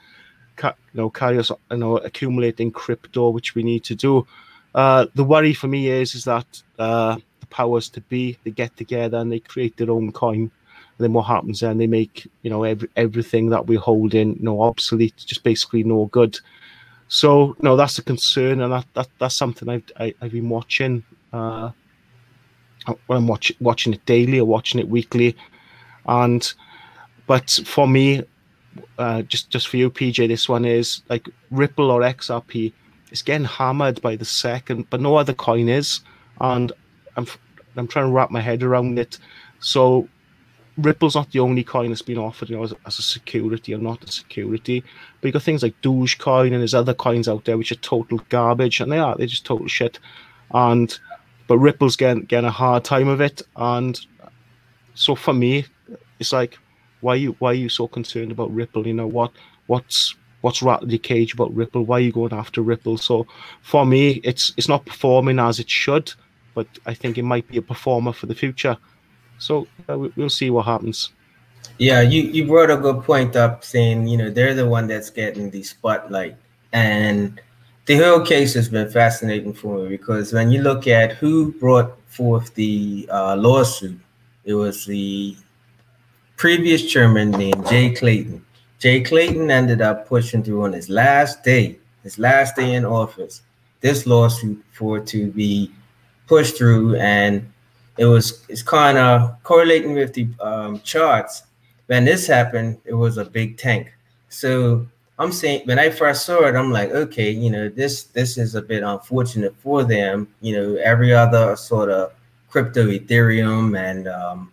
you know, carry us, you know, accumulating crypto, which we need to do. Uh, the worry for me is is that uh, the powers to be they get together and they create their own coin. And then what happens then? They make you know every, everything that we hold in you know obsolete, just basically no good. So no, that's a concern, and that, that that's something I've I, have i have been watching. Uh, when I'm watch, watching it daily or watching it weekly. And but for me, uh, just just for you, PJ, this one is like Ripple or XRP. It's getting hammered by the SEC, but no other coin is, and I'm I'm trying to wrap my head around it. So Ripple's not the only coin that's been offered, you know, as, as a security or not a security. But you got things like Dogecoin and there's other coins out there which are total garbage, and they are they're just total shit. And but Ripple's getting getting a hard time of it, and so for me, it's like, why are you why are you so concerned about Ripple? You know what what's what's rattling your cage about Ripple? Why are you going after Ripple? So for me, it's it's not performing as it should, but I think it might be a performer for the future. So uh, we'll see what happens. Yeah, you you brought a good point up, saying you know they're the one that's getting the spotlight, and the whole case has been fascinating for me because when you look at who brought forth the uh, lawsuit, it was the previous chairman named Jay Clayton. Jay Clayton ended up pushing through on his last day, his last day in office, this lawsuit for it to be pushed through, and it was it's kind of correlating with the um, charts. When this happened, it was a big tank. So I'm saying when I first saw it, I'm like, okay, you know, this this is a bit unfortunate for them. You know, every other sort of crypto, Ethereum, and um,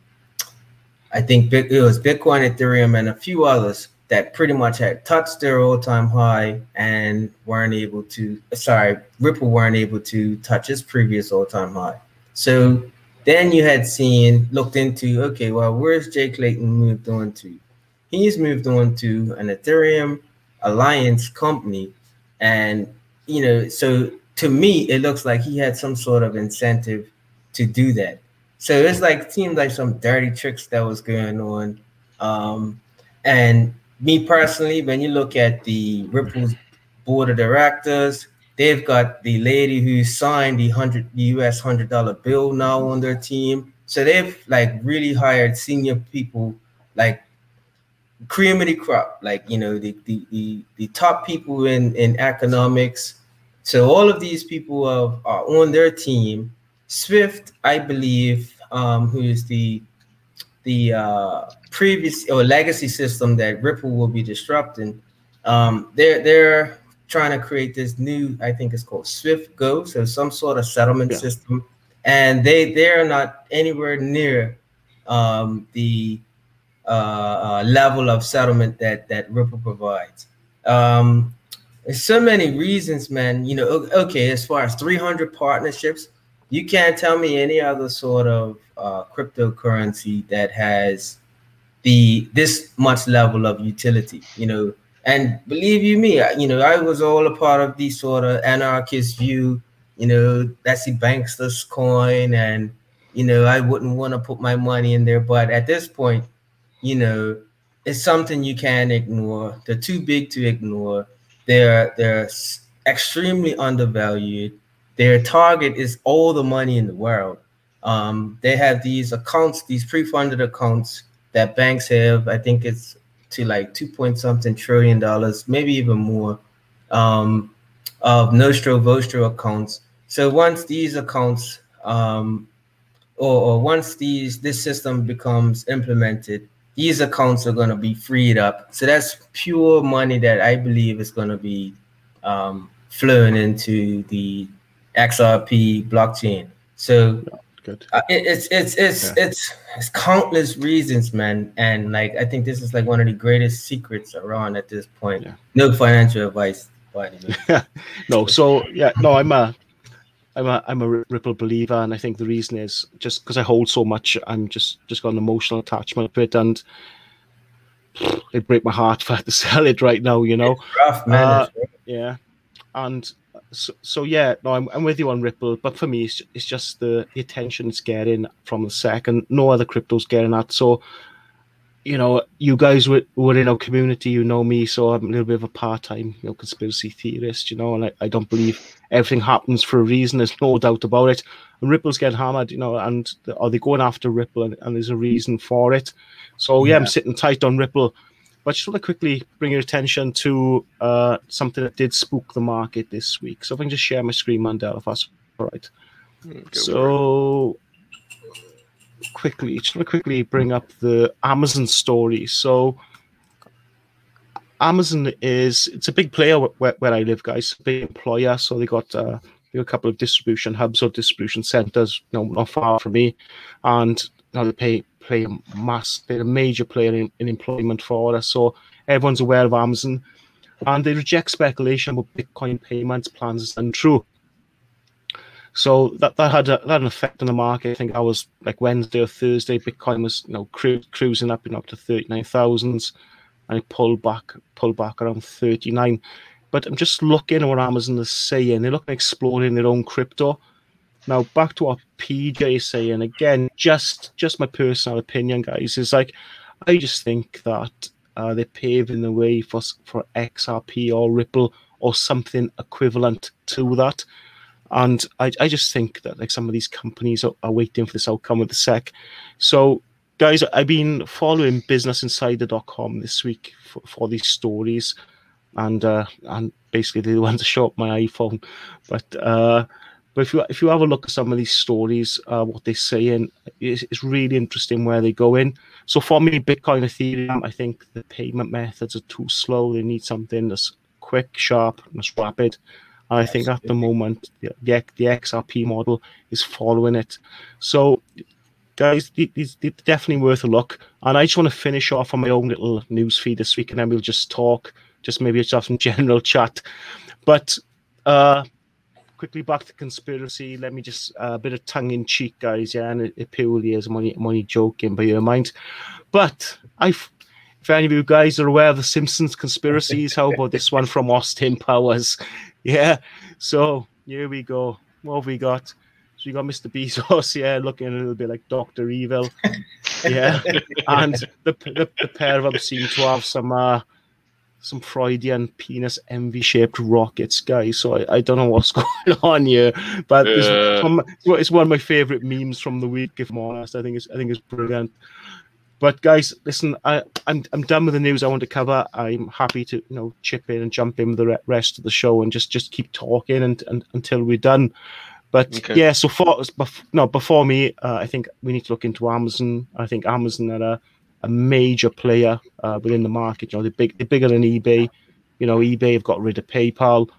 I think it was Bitcoin, Ethereum, and a few others that pretty much had touched their all-time high and weren't able to. Sorry, Ripple weren't able to touch its previous all-time high. So then you had seen looked into okay, well, where's Jay Clayton moved on to? He's moved on to an Ethereum alliance company and you know so to me it looks like he had some sort of incentive to do that so it's like seemed like some dirty tricks that was going on um and me personally when you look at the ripple's board of directors they've got the lady who signed the hundred us hundred dollar bill now on their team so they've like really hired senior people like cream of the crop, like you know the the the, the top people in in economics. So all of these people are, are on their team. Swift, I believe, um, who is the the uh, previous or legacy system that Ripple will be disrupting. Um, they're they're trying to create this new, I think it's called Swift Go, so some sort of settlement yeah. system, and they they're not anywhere near um, the uh, uh, level of settlement that that Ripple provides. Um, there's so many reasons, man. You know, okay, as far as 300 partnerships, you can't tell me any other sort of uh, cryptocurrency that has the this much level of utility. You know, and believe you me, you know, I was all a part of the sort of anarchist view. You know, that's the Bankstor's coin, and you know, I wouldn't want to put my money in there. But at this point, you know, it's something you can't ignore. They're too big to ignore. They're they're extremely undervalued. Their target is all the money in the world. Um, they have these accounts, these pre-funded accounts that banks have. I think it's to like two point something trillion dollars, maybe even more, um, of Nostro Vostro accounts. So once these accounts, um, or, or once these this system becomes implemented, these accounts are going to be freed up. So that's pure money that I believe is going to be um, flowing into the XRP blockchain. So good. Uh, it, it's it's it's yeah. it's it's countless reasons, man. And like I think this is like one of the greatest secrets around at this point. Yeah. No financial advice, by no, so yeah, no, I'm a I'm a I'm a Ripple believer, and I think the reason is just because I hold so much. I'm just just got an emotional attachment to it, and it break my heart for to sell it right now. You know, rough, man. Uh, yeah, and so, so yeah, no, I'm, I'm with you on Ripple, but for me, it's, it's just the, the attention it's getting from the SEC. No other crypto's getting that. So, you know, you guys were, were in our community, you know me, so I'm a little bit of a part-time, you know, conspiracy theorist, you know, and I, I don't believe everything happens for a reason. There's no doubt about it. And Ripple's getting hammered, you know, and are they going after Ripple, and, and there's a reason for it. So yeah, yeah, I'm sitting tight on Ripple. But I just want to quickly bring your attention to uh, something that did spook the market this week. So if I can just share my screen, Mandel, if that's all right. Mm, so quickly, just want to quickly bring up the Amazon story. So Amazon is it's a big player where, where I live, guys. Big employer, so they got uh, they got a couple of distribution hubs or distribution centers, you know, not far from me, and know, they pay play mass, they're a major player in, in employment for us. So everyone's aware of Amazon, and they reject speculation about Bitcoin payments plans and true. So that, that had a, that had an effect on the market. I think I was like Wednesday or Thursday, Bitcoin was you know cru- cruising up, know, up to thirty nine thousands, and it pulled back pulled back around thirty nine. But I'm just looking at what Amazon is saying. They're looking at exploring their own crypto. Now back to what PJ is saying again, just just my personal opinion, guys, is like I just think that uh, they're paving the way for for XRP or Ripple or something equivalent to that. And I, I just think that like some of these companies are, are waiting for this outcome with the SEC. So guys, I've been following businessinsider.com this week for, for these stories and uh, and basically they want to show up my iPhone. But uh, but if you if you have a look at some of these stories, uh, what they're saying, it's, it's really interesting where they go in. So for me, Bitcoin, Ethereum, I think the payment methods are too slow. They need something that's quick, sharp, and that's rapid. And I think at the moment, the, the, the XRP model is following it. So, guys, it's definitely worth a look. And I just want to finish off on my own little news feed this week, and then we'll just talk, just maybe just have some general chat. But uh, quickly back to conspiracy. Let me just uh, a bit of tongue in cheek, guys. Yeah, and it, it purely is. I'm only, I'm only joking, by your mind. But I, if any of you guys are aware of the Simpsons conspiracies, how about this one from Austin Powers? Yeah. So here we go. What have we got? So you got Mr. Bezos, yeah, looking a little bit like Doctor Evil, yeah, and the, the, the pair of them seem to have some uh, some Freudian penis envy shaped rockets, guys. So I, I don't know what's going on here, but it's, it's, one of my favorite memes from the week. If I'm honest, I think it's I think it's brilliant. But guys, listen, I, I'm I'm done with the news I want to cover. I'm happy to you know chip in and jump in with the rest of the show and just just keep talking and, and until we're done. But okay. yeah, so for no before me, uh, I think we need to look into Amazon. I think Amazon are a a major player uh, within the market. You know, they're big, they're bigger than eBay. You know, eBay have got rid of PayPal.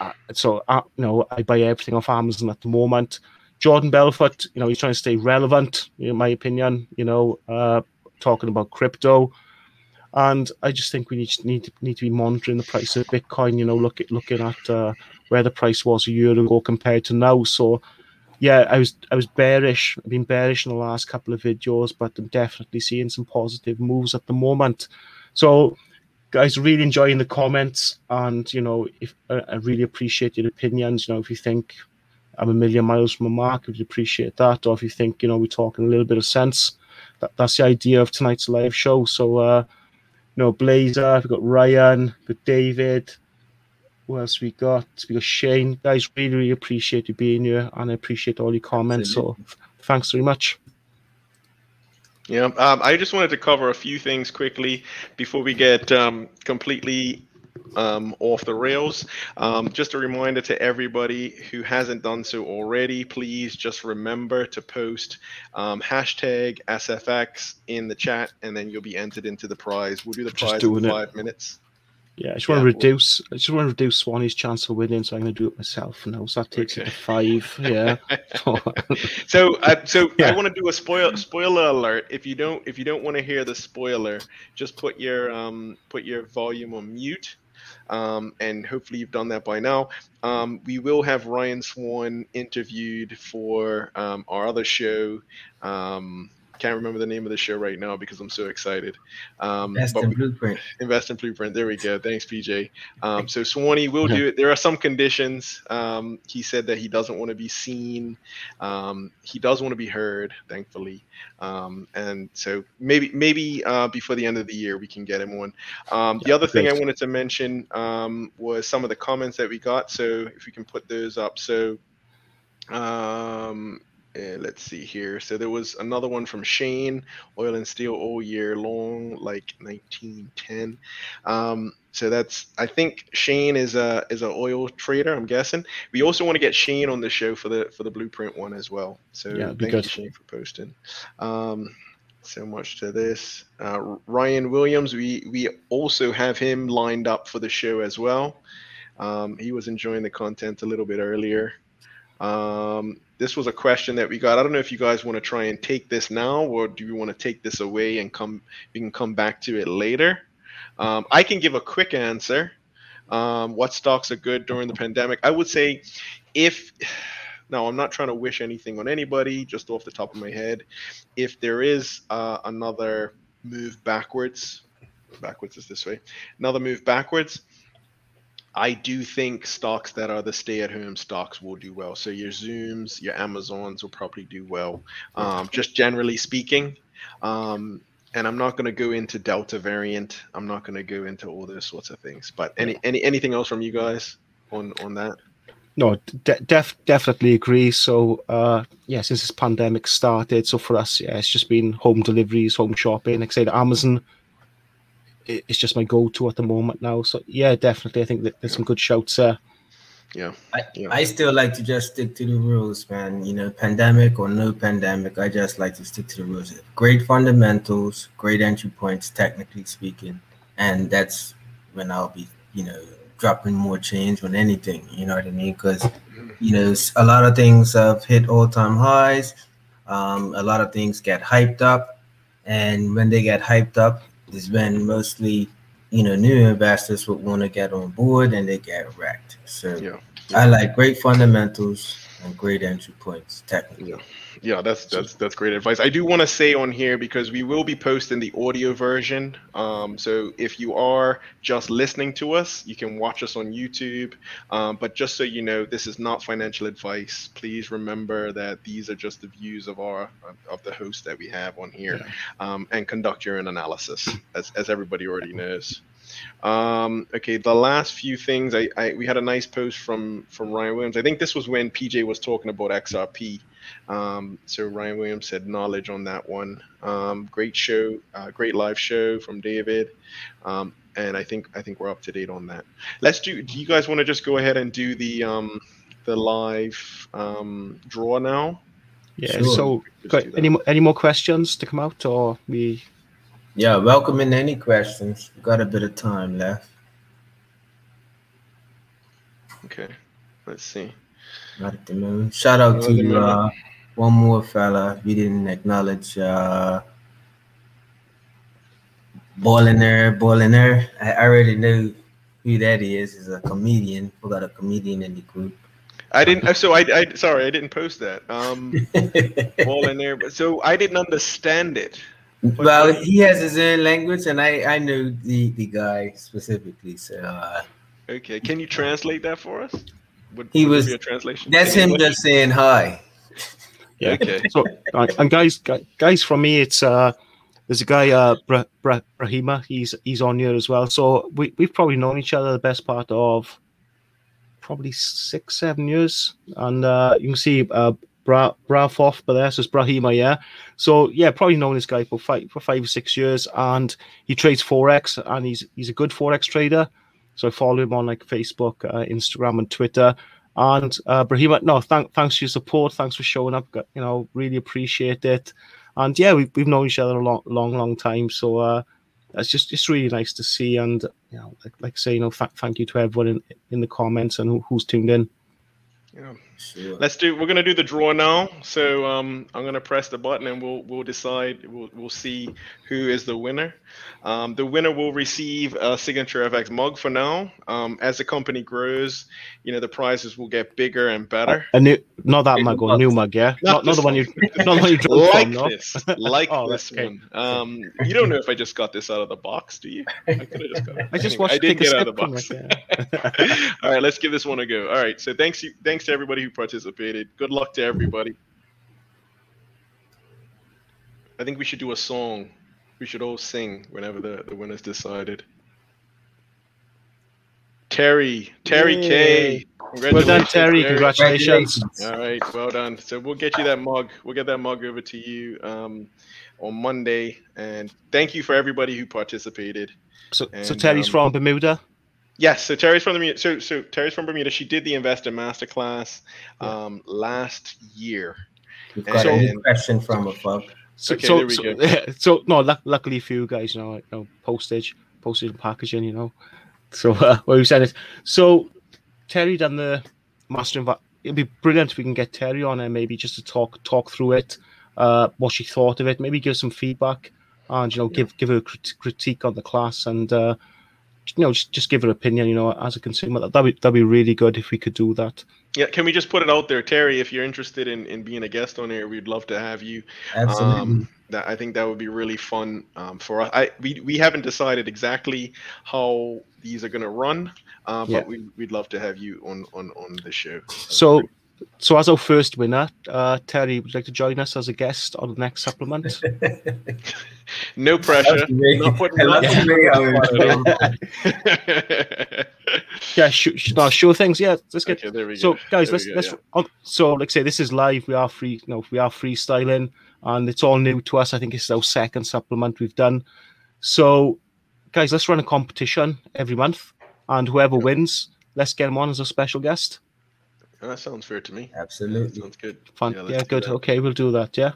Uh, so, uh, you know, I buy everything off Amazon at the moment. Jordan Belfort, you know, he's trying to stay relevant, in my opinion, you know, uh, talking about crypto. And I just think we need to, need to, need to be monitoring the price of Bitcoin, you know, look at, looking at uh, where the price was a year ago compared to now. So, yeah, I was I was bearish. I've been bearish in the last couple of videos, but I'm definitely seeing some positive moves at the moment. So, guys, really enjoying the comments, and you know, if I really appreciate your opinions. You know, if you think I'm a million miles from a mark, would appreciate that, or if you think you know we're talking a little bit of sense, that, that's the idea of tonight's live show. So, uh, you know, Blazer, we've got Ryan, we've got David, who else we got? We got Shane. Guys, really, really appreciate you being here and I appreciate all your comments. So thanks very much. Yeah, um, I just wanted to cover a few things quickly before we get um, completely um, off the rails. Um, just a reminder to everybody who hasn't done so already, please just remember to post um, hashtag SFX in the chat, and then you'll be entered into the prize. We'll do the prize in five it. minutes. Yeah, I just want to reduce. I just want to reduce Swanee's chance of winning, so I'm going to do it myself now. So that takes okay. it to five. Yeah. so, uh, so yeah. I want to do a spoil spoiler alert. If you don't, if you don't want to hear the spoiler, just put your um put your volume on mute. Um, and hopefully you've done that by now. Um, we will have Ryan Swan interviewed for um, our other show. Um, can't remember the name of the show right now because I'm so excited. Um, Invest in Blueprint. Invest in Blueprint. There we go. Thanks, PJ. Um, so Swanee will do it. There are some conditions. Um, he said that he doesn't want to be seen. Um, he does want to be heard, thankfully. Um, and so maybe maybe uh, before the end of the year we can get him on. Um, the other thing I wanted to mention was some of the comments that we got. So if we can put those up. So um, uh, let's see here. So there was another one from Shane, oil and steel all year long, like 1910. Um, so that's I think Shane is a is an oil trader. I'm guessing. We also want to get Shane on the show for the for the blueprint one as well. So yeah, thank you Shane for posting. Um, so much to this. Uh, Ryan Williams, we we also have him lined up for the show as well. Um, he was enjoying the content a little bit earlier. Um, this was a question that we got. I don't know if you guys want to try and take this now, or do you want to take this away and come? We can come back to it later. Um, I can give a quick answer. Um, what stocks are good during the pandemic? I would say, if now I'm not trying to wish anything on anybody, just off the top of my head, if there is uh, another move backwards, backwards is this way, another move backwards I do think stocks that are the stay-at-home stocks will do well. So your Zooms, your Amazons will probably do well. Um, just generally speaking. Um, and I'm not going to go into Delta variant. I'm not going to go into all those sorts of things. But any any anything else from you guys on on that? No, de- def- definitely agree. So, uh, yeah, since this pandemic started, so for us, yeah, it's just been home deliveries, home shopping. Like I said, Amazon it's just my go-to at the moment now. So yeah, definitely, I think that there's some good shouts there. Yeah. I, yeah. I still like to just stick to the rules, man. You know, pandemic or no pandemic, I just like to stick to the rules. Great fundamentals, great entry points, technically speaking, and that's when I'll be, you know, dropping more change on anything. You know what I mean? Because you know, a lot of things have hit all-time highs. Um, a lot of things get hyped up, and when they get hyped up, it's been mostly, you know, new investors would want to get on board and they get wrecked. So yeah. I like great fundamentals and great entry points technically. Yeah yeah, that's that's that's great advice. I do want to say on here because we will be posting the audio version. Um, so if you are just listening to us, you can watch us on YouTube. Um, but just so you know, this is not financial advice. Please remember that these are just the views of our of the host that we have on here, yeah. um, and conduct your own analysis, as as everybody already knows. Um, okay, the last few things I, I we had a nice post from from Ryan Williams. I think this was when PJ was talking about XRP. Um, so Ryan Williams said knowledge on that one. Um, great show, uh, great live show from David. Um, and I think I think we're up to date on that. Let's do. Do you guys want to just go ahead and do the um, the live um, draw now? Yeah. Sure. So, got any any more questions to come out, or we? Yeah, welcome in any questions. We've got a bit of time left. Okay, let's see. Not at the moment. Shout out to uh, one more fella we didn't acknowledge. Uh, Boiliner, Boiliner. I already know who that is. Is a comedian. We got a comedian in the group. I didn't. So I, I sorry, I didn't post that. Um, Boiliner. But so I didn't understand it. Well, he has his own language, and I I know the the guy specifically. So. Uh, okay, can you translate that for us? Would, he would was a translation. That's him just saying hi. Yeah. Okay. So, and guys, guys, from me, it's uh, there's a guy, uh, Bra- Bra- Brahima. He's he's on here as well. So we we've probably known each other the best part of probably six, seven years, and uh, you can see uh, Bra Brafoff, but there says Brahima, yeah. So yeah, probably known this guy for five for five or six years, and he trades forex, and he's he's a good forex trader. So follow him on like Facebook, uh, Instagram, and Twitter. And uh, Brahima, no, thank, thanks for your support. Thanks for showing up. You know, really appreciate it. And yeah, we've, we've known each other a long, long, long time. So uh, that's just it's really nice to see. And you know, like, like say, you know, th- thank you to everyone in, in the comments and who, who's tuned in. Yeah. Sure. Let's do. We're gonna do the draw now. So um, I'm gonna press the button and we'll we'll decide. We'll we'll see who is the winner. Um, the winner will receive a signature FX mug for now. Um, as the company grows, you know the prizes will get bigger and better. A new, not that mug, or new mug, yeah. Not, not, not the one you, not the one you drew like from, this, no? like oh, this okay. one. Um, you don't know if I just got this out of the box, do you? I could have just got it. I just watched. I did get out of the box. yeah. All right, let's give this one a go. All right, so thanks, you, thanks to everybody who participated. Good luck to everybody. I think we should do a song we should all sing whenever the, the winner's decided. Terry, Terry Yay. K. Well done, Terry. Congratulations. All right, well done. So we'll get you that mug. We'll get that mug over to you um, on Monday. And thank you for everybody who participated. So, and, so Terry's um, from Bermuda. Yes, so Terry's from the so so Terry's from Bermuda. She did the investor masterclass um, yeah. last year. We've got and, a question from a folks. So, okay, so, so, yeah, so, no, luckily for you guys, you know, you know, postage, postage and packaging, you know. So uh, what you said is, so Terry done the master inv- It'd be brilliant if we can get Terry on and maybe just to talk talk through it, uh, what she thought of it, maybe give some feedback, and you know, yeah. give give her a crit- critique on the class, and uh, you know, just, just give an opinion, you know, as a consumer. That'd be that'd be really good if we could do that. Yeah, can we just put it out there, Terry? If you're interested in, in being a guest on here, we'd love to have you. Absolutely. Um, that I think that would be really fun um, for us. I we, we haven't decided exactly how these are going to run, uh, yeah. but we, we'd love to have you on on on the show. so so as our first winner, uh, Terry, would you like to join us as a guest on the next supplement? no pressure. Not putting yeah, sure, no, sure things. Yeah, let's get. Okay, there we so, go. guys, there let's go, let's. Yeah. On, so, like I say, this is live. We are free. You know, we are freestyling, and it's all new to us. I think it's our second supplement we've done. So, guys, let's run a competition every month, and whoever wins, let's get them on as a special guest. that sounds fair to me. Absolutely, sounds good. Fun. Yeah, yeah good. Okay, we'll do that. Yeah.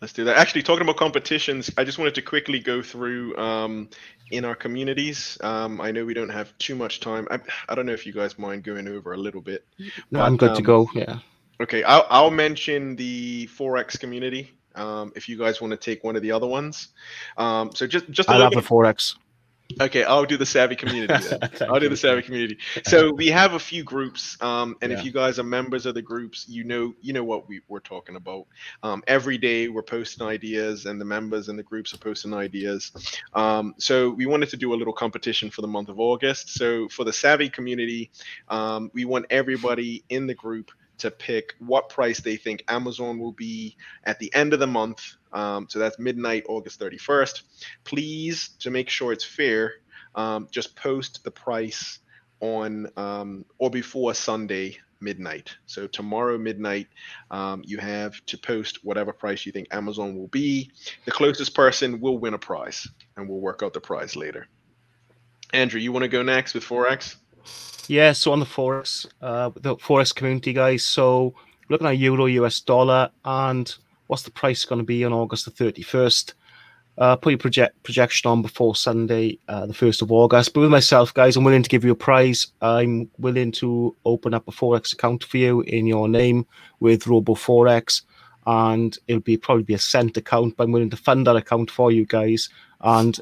Let's do that. Actually, talking about competitions, I just wanted to quickly go through um, in our communities. Um, I know we don't have too much time. I, I don't know if you guys mind going over a little bit. No, but, I'm good um, to go. Yeah. Okay, I'll, I'll mention the forex community. Um, if you guys want to take one of the other ones, um, so just just I love the forex. Okay, I'll do the savvy community. I'll do the savvy community. So we have a few groups, um, and yeah. if you guys are members of the groups, you know you know what we, we're talking about. Um, every day we're posting ideas, and the members and the groups are posting ideas. Um, so we wanted to do a little competition for the month of August. So for the savvy community, um, we want everybody in the group to pick what price they think Amazon will be at the end of the month. Um, so that's midnight, August 31st. Please, to make sure it's fair, um, just post the price on um, or before Sunday midnight. So tomorrow midnight, um, you have to post whatever price you think Amazon will be. The closest person will win a prize, and we'll work out the prize later. Andrew, you want to go next with Forex? Yeah, so on the forex, uh, the forex community, guys. So looking at euro, US dollar, and what's the price going to be on August the thirty first? Uh, put your project projection on before Sunday, uh, the first of August. But with myself, guys, I'm willing to give you a prize. I'm willing to open up a forex account for you in your name with Robo Forex, and it'll be probably be a cent account. But I'm willing to fund that account for you guys, and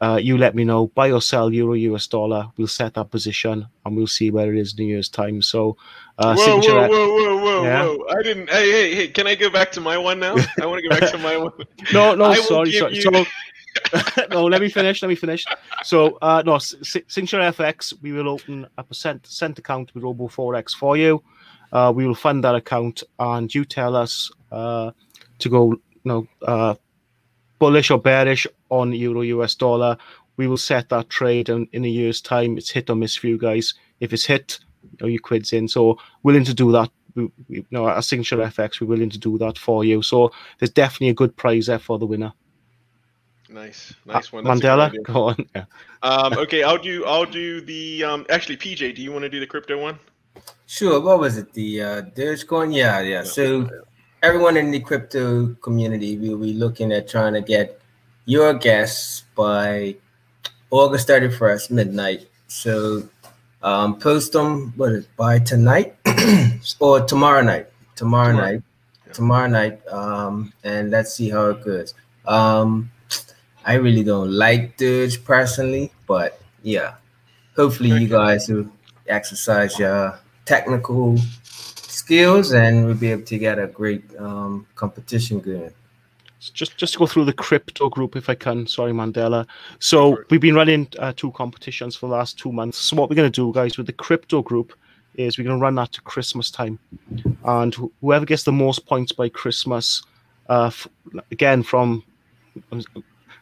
uh, you let me know buy or sell euro US dollar. We'll set that position and we'll see where it is in a year's time. So, uh, whoa, whoa, whoa, whoa, whoa, yeah? whoa! I didn't. Hey, hey, hey! Can I go back to my one now? I want to go back to my one. no, no, sorry, sorry. You... So, no, let me finish. Let me finish. So, uh, no, Signature FX, we will open a percent cent account with Robo Forex for you. Uh, we will fund that account, and you tell us uh, to go, you know, uh, bullish or bearish on euro US dollar. We will set that trade and in a year's time. It's hit or miss for you guys. If it's hit, you know, your quid's in. So willing to do that. We, we, you know, our signature FX, we're willing to do that for you. So there's definitely a good prize there for the winner. Nice, nice one. That's Mandela, go on. Yeah. Um, okay, I'll do. I'll do the. Um, actually, PJ, do you want to do the crypto one? Sure. What was it? The uh, Dogecoin? Yeah, yeah. So everyone in the crypto community will be looking at trying to get your guess by August 31st, midnight. So um, post them what is by tonight or tomorrow night. Tomorrow, tomorrow. night. Yeah. Tomorrow night. Um, and let's see how it goes. Um, I really don't like Doge personally, but yeah. Hopefully you guys will exercise your technical skills and we'll be able to get a great um, competition going just just to go through the crypto group if I can. Sorry, Mandela. So we've been running uh, two competitions for the last two months. So what we're going to do, guys, with the crypto group is we're going to run that to Christmas time, and wh- whoever gets the most points by Christmas, uh, f- again from. I'm,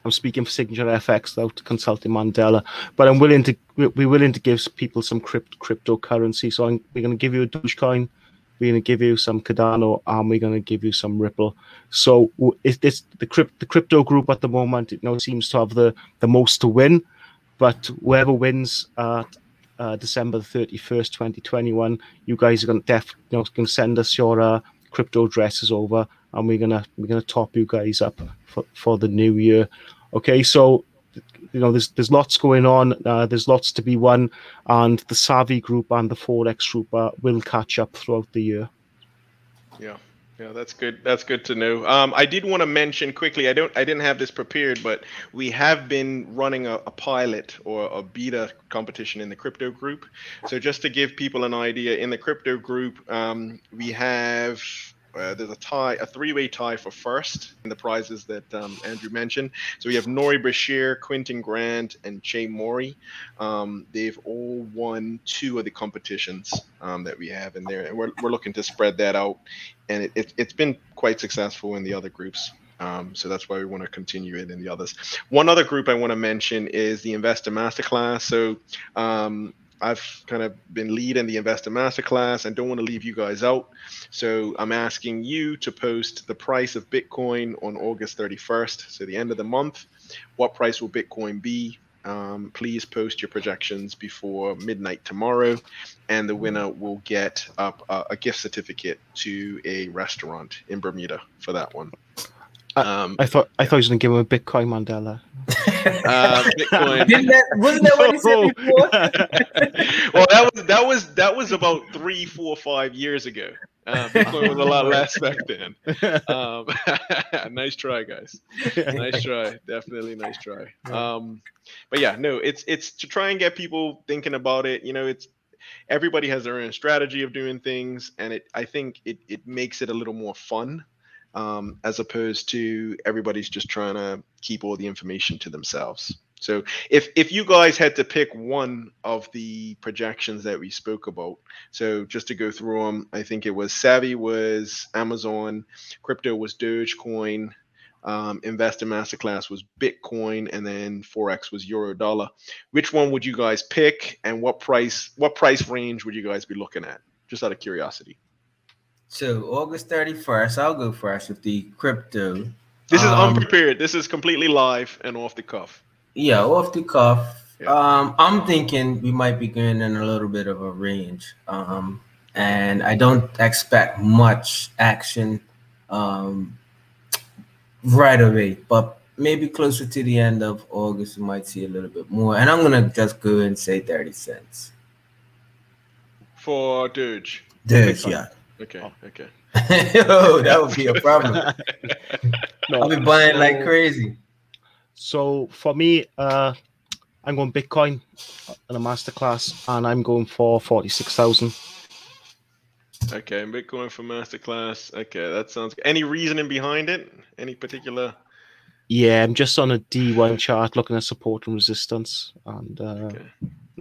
I'm speaking for Signature FX without consulting Mandela, but I'm willing to we're willing to give people some crypt, cryptocurrency. So I'm, we're going to give you a Dogecoin, we're going to give you some Cardano, and we're going to give you some Ripple. So it's the crypt, the crypto group at the moment. It now seems to have the the most to win, but whoever wins at uh, December twenty twenty one, you guys are going to def you know going to send us your uh, crypto addresses over, and we're gonna we're gonna top you guys up for, for the new year. Okay, so you know there's there's lots going on uh, there's lots to be won and the savvy group and the forex group uh, will catch up throughout the year. Yeah. Yeah that's good that's good to know. Um, i did want to mention quickly i don't i didn't have this prepared but we have been running a, a pilot or a beta competition in the crypto group. So just to give people an idea in the crypto group um, we have uh, there's a tie, a three-way tie for first in the prizes that um, Andrew mentioned. So we have Nori Bashir, Quentin Grant, and Jay Mori. Um, they've all won two of the competitions um, that we have in there, and we're, we're looking to spread that out. And it, it, it's been quite successful in the other groups. Um, so that's why we want to continue it in the others. One other group I want to mention is the Investor Masterclass. So um, I've kind of been leading the investor masterclass and don't want to leave you guys out. So I'm asking you to post the price of Bitcoin on August 31st, so the end of the month. What price will Bitcoin be? Um, please post your projections before midnight tomorrow, and the winner will get a, a gift certificate to a restaurant in Bermuda for that one. Um, I, thought I thought he was going to give him a Bitcoin Mandela. Uh, Bitcoin. Didn't that, wasn't that what he said before? well, that was that was that was about three, four, five years ago. Um, Bitcoin was a lot less back then. Um, nice try, guys. Nice try. Definitely nice try. Um, but yeah, no, it's it's to try and get people thinking about it. You know, it's everybody has their own strategy of doing things, and it I think it it makes it a little more fun um, as opposed to everybody's just trying to keep all the information to themselves. So if if you guys had to pick one of the projections that we spoke about, so just to go through them, I think it was Savvy was Amazon, crypto was Dogecoin, um, Investor Masterclass was Bitcoin, and then Forex was Euro Dollar. Which one would you guys pick, and what price what price range would you guys be looking at? Just out of curiosity. So August 31st, I'll go first with the crypto. This is um, unprepared. This is completely live and off the cuff. Yeah, off the cuff. Yeah. Um, I'm thinking we might be going in a little bit of a range. Um, and I don't expect much action um, right away, but maybe closer to the end of August, we might see a little bit more. And I'm gonna just go and say 30 cents for Doge. Doge, yeah. Okay. Oh. Okay. oh, that would be a problem. no, I'll be buying so, like crazy. So for me, uh, I'm going Bitcoin in a masterclass, and I'm going for forty-six thousand. Okay, Bitcoin for masterclass. Okay, that sounds. Any reasoning behind it? Any particular? Yeah, I'm just on a D1 chart looking at support and resistance and uh, okay.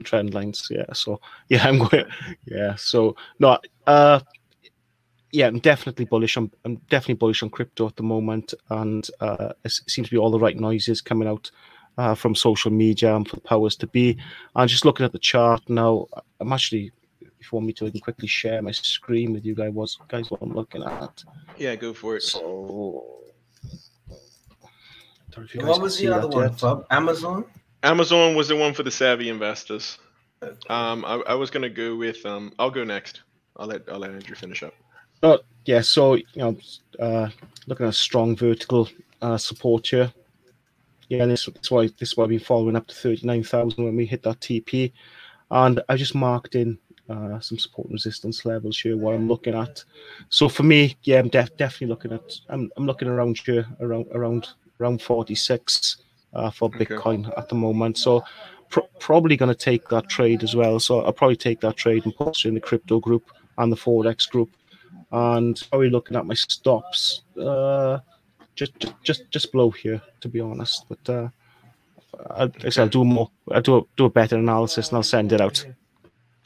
trend lines. Yeah, so yeah, I'm going. Yeah, so no, uh, yeah, I'm definitely bullish. I'm, I'm definitely bullish on crypto at the moment, and uh, it seems to be all the right noises coming out uh, from social media and for the powers to be. And just looking at the chart now, I'm actually, if you want me to, I can quickly share my screen with you guys. What guys, what I'm looking at? Yeah, go for it. So, what was the other one? Yet. Amazon. Amazon was the one for the savvy investors. Um, I, I was gonna go with um, I'll go next. I'll let I'll let Andrew finish up. Oh, yeah, so you know, uh, looking at a strong vertical uh, support here yeah, this, is why this is why we're following up to thirty nine thousand when we hit that TP, and I just marked in uh, some support and resistance levels here. What I'm looking at. So for me, yeah, I'm def- definitely looking at. I'm, I'm looking around here around around around forty six uh, for Bitcoin okay. at the moment. So pr- probably going to take that trade as well. So I'll probably take that trade and post it in the crypto group and the forex group, and probably looking at my stops. Uh, just, just, just below here, to be honest. But uh, I, I'll do more. I'll do a, do a better analysis and I'll send it out.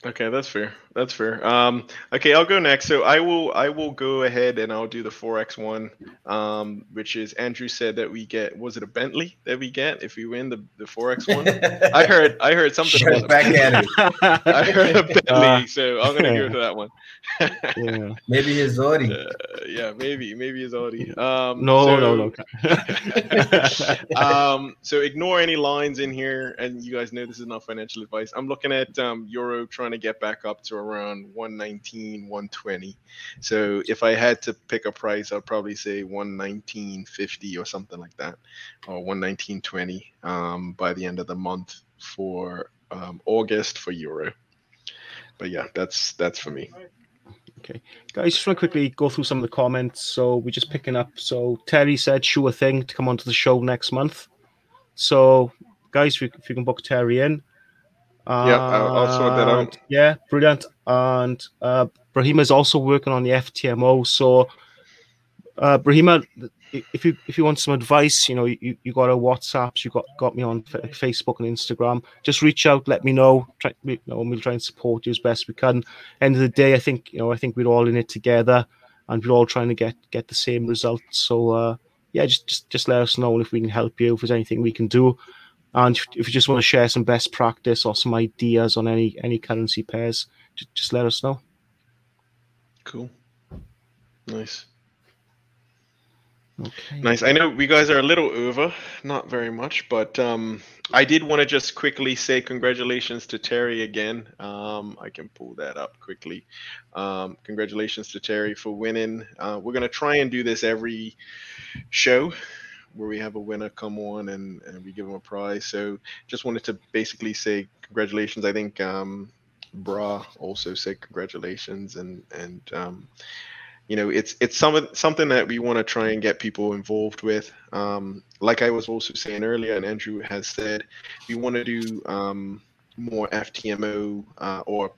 Okay, that's fair. That's fair. Um, okay, I'll go next. So I will I will go ahead and I'll do the forex one, um, which is Andrew said that we get was it a Bentley that we get if we win the the forex one? I heard I heard something Shut about back at it. I heard a Bentley, uh, so I'm gonna go to that one. yeah. Maybe his Audi. Uh, yeah, maybe maybe his Audi. Um, no, so, no, no. um, so ignore any lines in here, and you guys know this is not financial advice. I'm looking at um, euro trying to get back up to around 119, 120. So if I had to pick a price, I'd probably say 119.50 or something like that, or 119.20 um, by the end of the month for um, August for euro. But yeah, that's that's for me. Okay, guys, just want to quickly go through some of the comments. So we're just picking up. So Terry said, "Sure thing to come onto the show next month." So, guys, if you, if you can book Terry in, yeah, I'll, sort that out. Yeah, brilliant. And uh, Brahima is also working on the FTMO. So, uh, Brahima, if you if you want some advice, you know, you, you got a WhatsApp, you got got me on Facebook and Instagram. Just reach out, let me know. Try, you know, we'll try and support you as best we can. End of the day, I think you know, I think we're all in it together, and we're all trying to get get the same results. So, uh, yeah, just, just just let us know if we can help you. If there's anything we can do. And if you just want to share some best practice or some ideas on any any currency pairs, just, let us know. Cool. Nice. Okay. Nice. I know we guys are a little over, not very much, but um, I did want to just quickly say congratulations to Terry again. Um, I can pull that up quickly. Um, congratulations to Terry for winning. Uh, we're going to try and do this every show where we have a winner come on and, and we give them a prize. So just wanted to basically say congratulations. I think um, Bra also said congratulations and and um, you know it's it's some something that we want to try and get people involved with. Um, like I was also saying earlier, and Andrew has said, we want to do um, more FTMO uh, or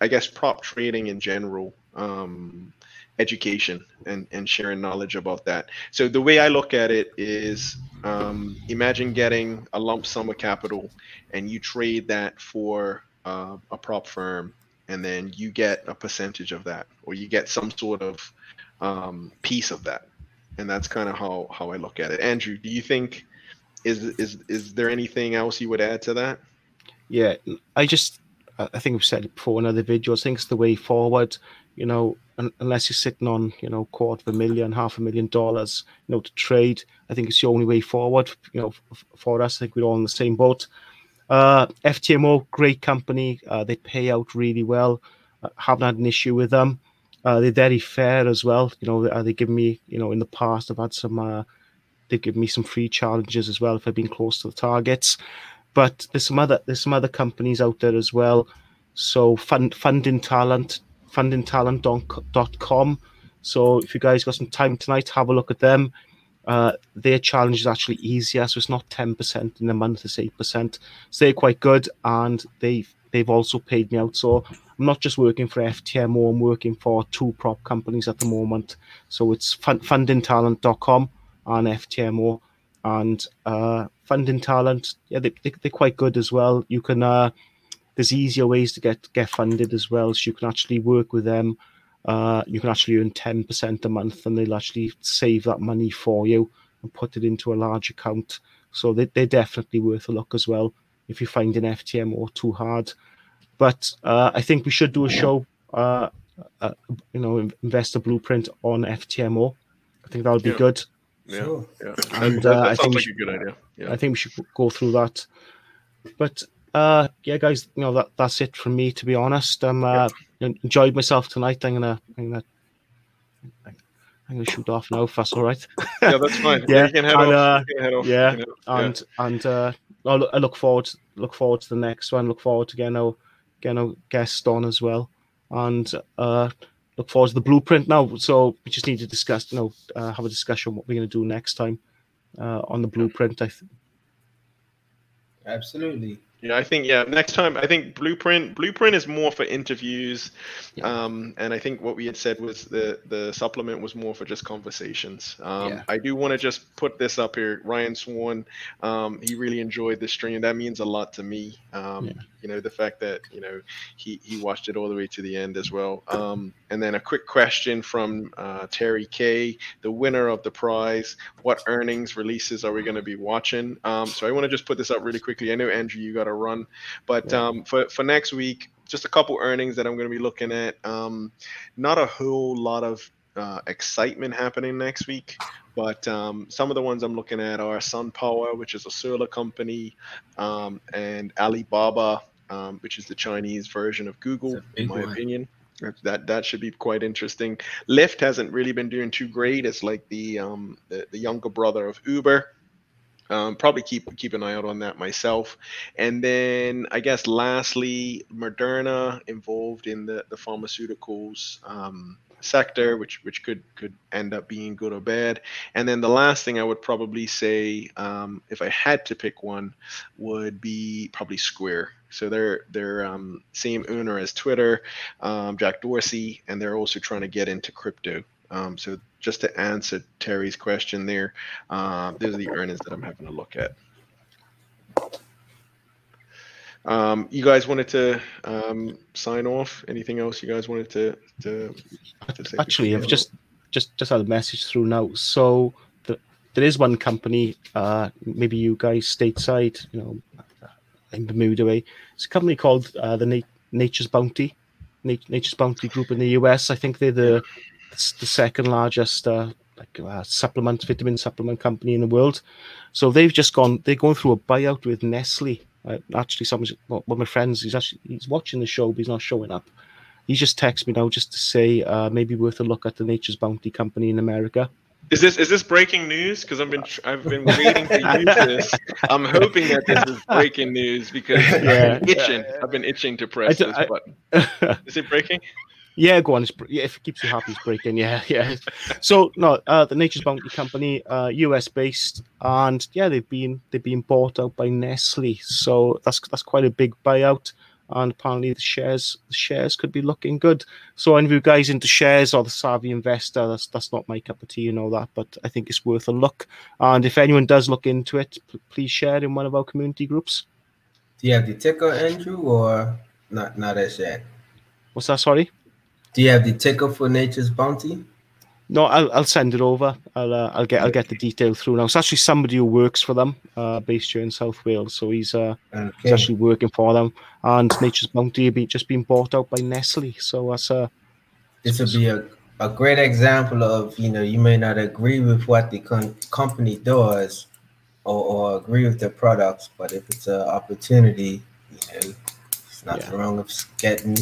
I guess prop trading in general. Um, education and, and sharing knowledge about that. So the way I look at it is um, imagine getting a lump sum of capital and you trade that for uh, a prop firm and then you get a percentage of that or you get some sort of um, piece of that. And that's kind of how, how I look at it. Andrew, do you think is is is there anything else you would add to that? Yeah, I just I think we've said it before in other videos. I think it's the way forward. You know, unless you're sitting on you know quarter of a million, half a million dollars, you know, to trade. I think it's the only way forward. You know, for us, I think we're all in the same boat. Uh, FTMO, great company. Uh, they pay out really well. Uh, haven't had an issue with them. Uh, they're very fair as well. You know, uh, they give me, you know, in the past, I've had some. They give me some free challenges as well if I've been close to the targets. But there's some other there's some other companies out there as well. So fund funding talent fundingtalent.com. So if you guys got some time tonight, have a look at them. Uh, their challenge is actually easier, so it's not ten percent in a month; it's eight percent. So they're quite good, and they've they've also paid me out. So I'm not just working for FTMO; I'm working for two prop companies at the moment. So it's fun, fundingtalent.com and FTMO, and uh, funding talent. Yeah, they, they are quite good as well. You can uh, there's easier ways to get get funded as well. So you can actually work with them. Uh, you can actually earn ten percent a month, and they'll actually save that money for you and put it into a large account. So they, they're definitely worth a look as well if you find an FTMO too hard. But uh, I think we should do a show, uh, uh, you know, investor blueprint on FTMO. I think that would be yeah. good. Yeah, sure. yeah. And uh, I think like should, a good idea. Yeah. I think we should go through that. But uh, yeah, guys, you know that that's it from me. To be honest, I'm uh, enjoyed myself tonight. I'm gonna, I'm gonna, I'm gonna shoot off now. If that's all right. yeah, that's fine. yeah, you can head and. Uh, head yeah, and and uh, I look, I look forward look forward to the next one. Look forward to getting our getting our guest on as well, and uh, look forward to the blueprint now. So we just need to discuss, you know, uh, have a discussion what we're going to do next time uh, on the blueprint. I think. Absolutely. Yeah, I think yeah. Next time, I think Blueprint Blueprint is more for interviews, yeah. um, and I think what we had said was the the supplement was more for just conversations. Um, yeah. I do want to just put this up here. Ryan Swan, um, he really enjoyed the stream. That means a lot to me. Um, yeah. You know, the fact that you know he he watched it all the way to the end as well. Um, and then a quick question from uh, Terry K, the winner of the prize. What earnings releases are we going to be watching? Um, so I want to just put this up really quickly. I know Andrew, you got a run. But um, for for next week, just a couple earnings that I'm going to be looking at. Um, not a whole lot of uh, excitement happening next week, but um, some of the ones I'm looking at are SunPower, which is a solar company, um, and Alibaba, um, which is the Chinese version of Google, in my one. opinion. That that should be quite interesting. Lyft hasn't really been doing too great. It's like the um, the, the younger brother of Uber. Um, probably keep keep an eye out on that myself. And then I guess lastly, Moderna involved in the the pharmaceuticals um, sector, which which could could end up being good or bad. And then the last thing I would probably say, um, if I had to pick one, would be probably Square. So they're they're um, same owner as Twitter, um, Jack Dorsey, and they're also trying to get into crypto. Um, so just to answer Terry's question there, uh, these are the earnings that I'm having a look at. Um, you guys wanted to um, sign off? Anything else you guys wanted to to, to say? Actually, I've just just just had a message through now. So the, there is one company, uh, maybe you guys stateside, you know, in Bermuda way. It's a company called uh, the Na- Nature's Bounty, Nature's Bounty Group in the US. I think they're the the second largest uh, like uh, supplement vitamin supplement company in the world. So they've just gone. They're going through a buyout with Nestle. Uh, actually, someone, one of my friends, he's actually he's watching the show, but he's not showing up. He just texted me now just to say uh, maybe worth a look at the Nature's Bounty company in America. Is this is this breaking news? Because I've been I've been waiting to use this. I'm hoping that this is breaking news because yeah. I've been itching. I've been itching to press this button. Is it breaking? Yeah, go on. It's, yeah, if it keeps you happy, it's breaking. Yeah, yeah. So no, uh, the Nature's Bounty Company, uh, US based, and yeah, they've been they've been bought out by Nestle. So that's that's quite a big buyout, and apparently the shares the shares could be looking good. So any of you guys into shares or the savvy investor, that's that's not my cup of tea, you know that, but I think it's worth a look. And if anyone does look into it, p- please share it in one of our community groups. Do you have the ticker, Andrew, or not? Not as yet. What's that? Sorry. Do you have the ticker for Nature's Bounty? No, I'll, I'll send it over. I'll uh, I'll get I'll get the detail through now. It's actually somebody who works for them, uh, based here in South Wales. So he's uh okay. he's actually working for them. And Nature's Bounty be just been bought out by Nestle. So that's uh this would be a, a great example of you know you may not agree with what the con- company does or, or agree with their products, but if it's an opportunity, you know, it's nothing yeah. wrong with getting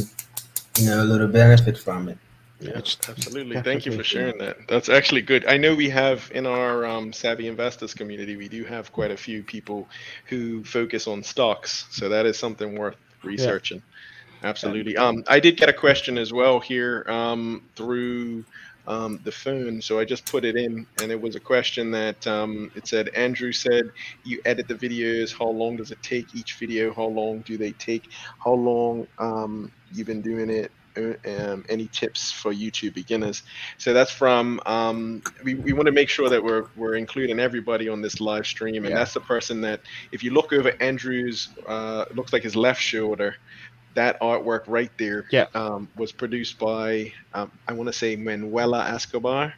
you know a little benefit from it. Yeah, absolutely. Thank you for sharing that. That's actually good. I know we have in our um, savvy investors community, we do have quite a few people who focus on stocks, so that is something worth researching. Yeah. Absolutely. Um, I did get a question as well here um, through um, the phone, so I just put it in, and it was a question that um, it said. Andrew said, "You edit the videos. How long does it take each video? How long do they take? How long um, you've been doing it? Um, any tips for YouTube beginners? So that's from. Um, we, we want to make sure that we're we're including everybody on this live stream, and yeah. that's the person that if you look over Andrew's, uh, looks like his left shoulder. That artwork right there yeah. um, was produced by um, I want to say Manuela Escobar.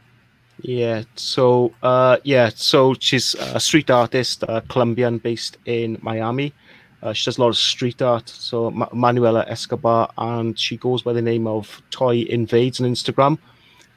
Yeah. So uh, yeah. So she's a street artist, uh, Colombian, based in Miami. Uh, she does a lot of street art. So Ma- Manuela Escobar, and she goes by the name of Toy Invades on Instagram.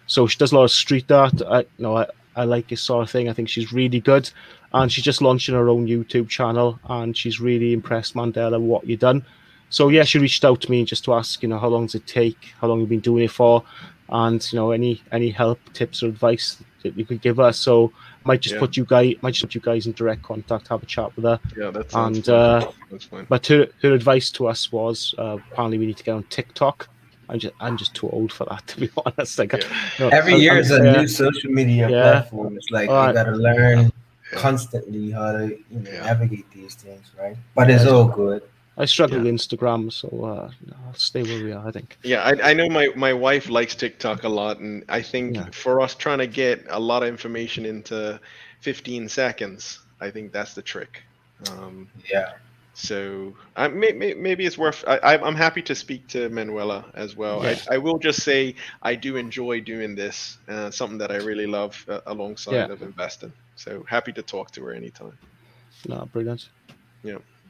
So she does a lot of street art. I, you know, I, I like this sort of thing. I think she's really good, and she's just launching her own YouTube channel, and she's really impressed Mandela what you've done. So yeah, she reached out to me just to ask, you know, how long does it take? How long you've been doing it for? And you know, any any help, tips, or advice that you could give us. So might just Yeah. put you guys might just put you guys in direct contact, have a chat with her. Yeah, that sounds And fun. uh, That's fine. but her, her advice to us was uh, apparently we need to get on TikTok. I'm just I'm just too old for that to be honest. Like, Yeah. no, Every I'm- year is a yeah. new social media Yeah. platform. It's like Alright. you got to learn Yeah. constantly how to you know, Yeah. navigate these things, right? But it's all good. I struggle Yeah. with Instagram, so uh, I'll stay where we are. I think. Yeah, I, I know my, my wife likes TikTok a lot, and I think Yeah. for us trying to get a lot of information into 15 seconds, I think that's the trick. Um, Yeah. so I, may, may, maybe it's worth. I, I- I'm happy to speak to Manuela as well. Yeah. I, I will just say I do enjoy doing this. Uh, something that I really love uh, alongside Yeah. of investing. So happy to talk to her anytime. No, brilliant.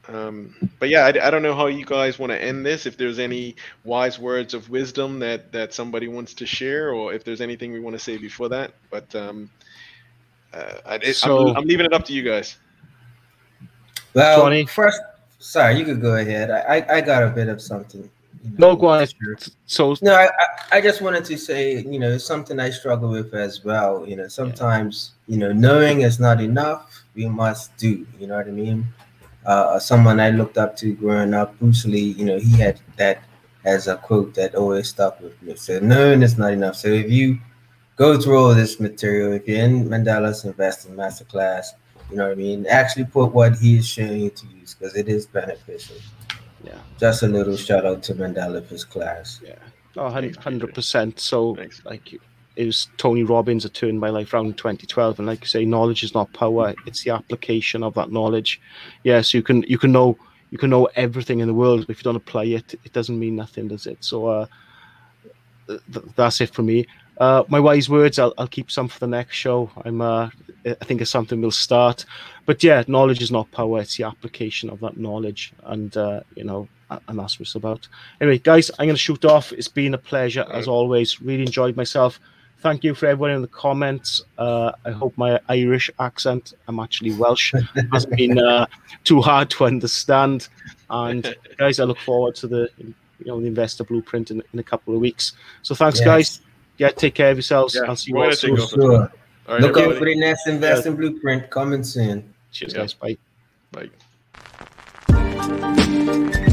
Um, but yeah, I, I don't know how you guys want to end this. If there's any wise words of wisdom that that somebody wants to share, or if there's anything we want to say before that. But um, uh, I, it, So- I'm, I'm leaving it up to you guys. Well, Johnny? first, sorry, you could go ahead. I, I, I got a bit of something. you know, No, go on. sure. So No, I, I- I just wanted to say, you know, it's something I struggle with as well. You know, sometimes, you know, knowing is not enough. We must do. You know what I mean? Uh, someone I looked up to growing up, Bruce Lee. You know, he had that as a quote that always stuck with me. So knowing is not enough. So if you go through all this material, if you're in Mandela's Investing Masterclass, you know what I mean. Actually, put what he is showing you to use because it is beneficial. Yeah. Just a little shout out to Mandela for his class. yeah, no, Thanks, hundred percent. So Thanks. like it was Tony Robbins that turned my life around in 2012, and like you say, knowledge is not power; it's the application of that knowledge. Yes, you can you can know you can know everything in the world, but if you don't apply it, it doesn't mean nothing, does it? So uh, th- th- that's it for me. Uh, my wise words, I'll, I'll keep some for the next show. I'm, uh, I think it's something we'll start. But yeah, knowledge is not power; it's the application of that knowledge, and uh, you know, a- and that's what it's about. Anyway, guys, I'm going to shoot off. It's been a pleasure as always. Really enjoyed myself. Thank you for everyone in the comments. Uh, I hope my Irish accent, I'm actually Welsh, hasn't been uh, too hard to understand. And guys, I look forward to the you know the investor blueprint in, in a couple of weeks. So thanks, Yes. guys. Yeah, take care of yourselves. Yeah, I'll see you we're all soon. take For sure. All right, Look out everybody. for the next investing blueprint coming soon. Cheers, Yeah. guys. Bye. Bye.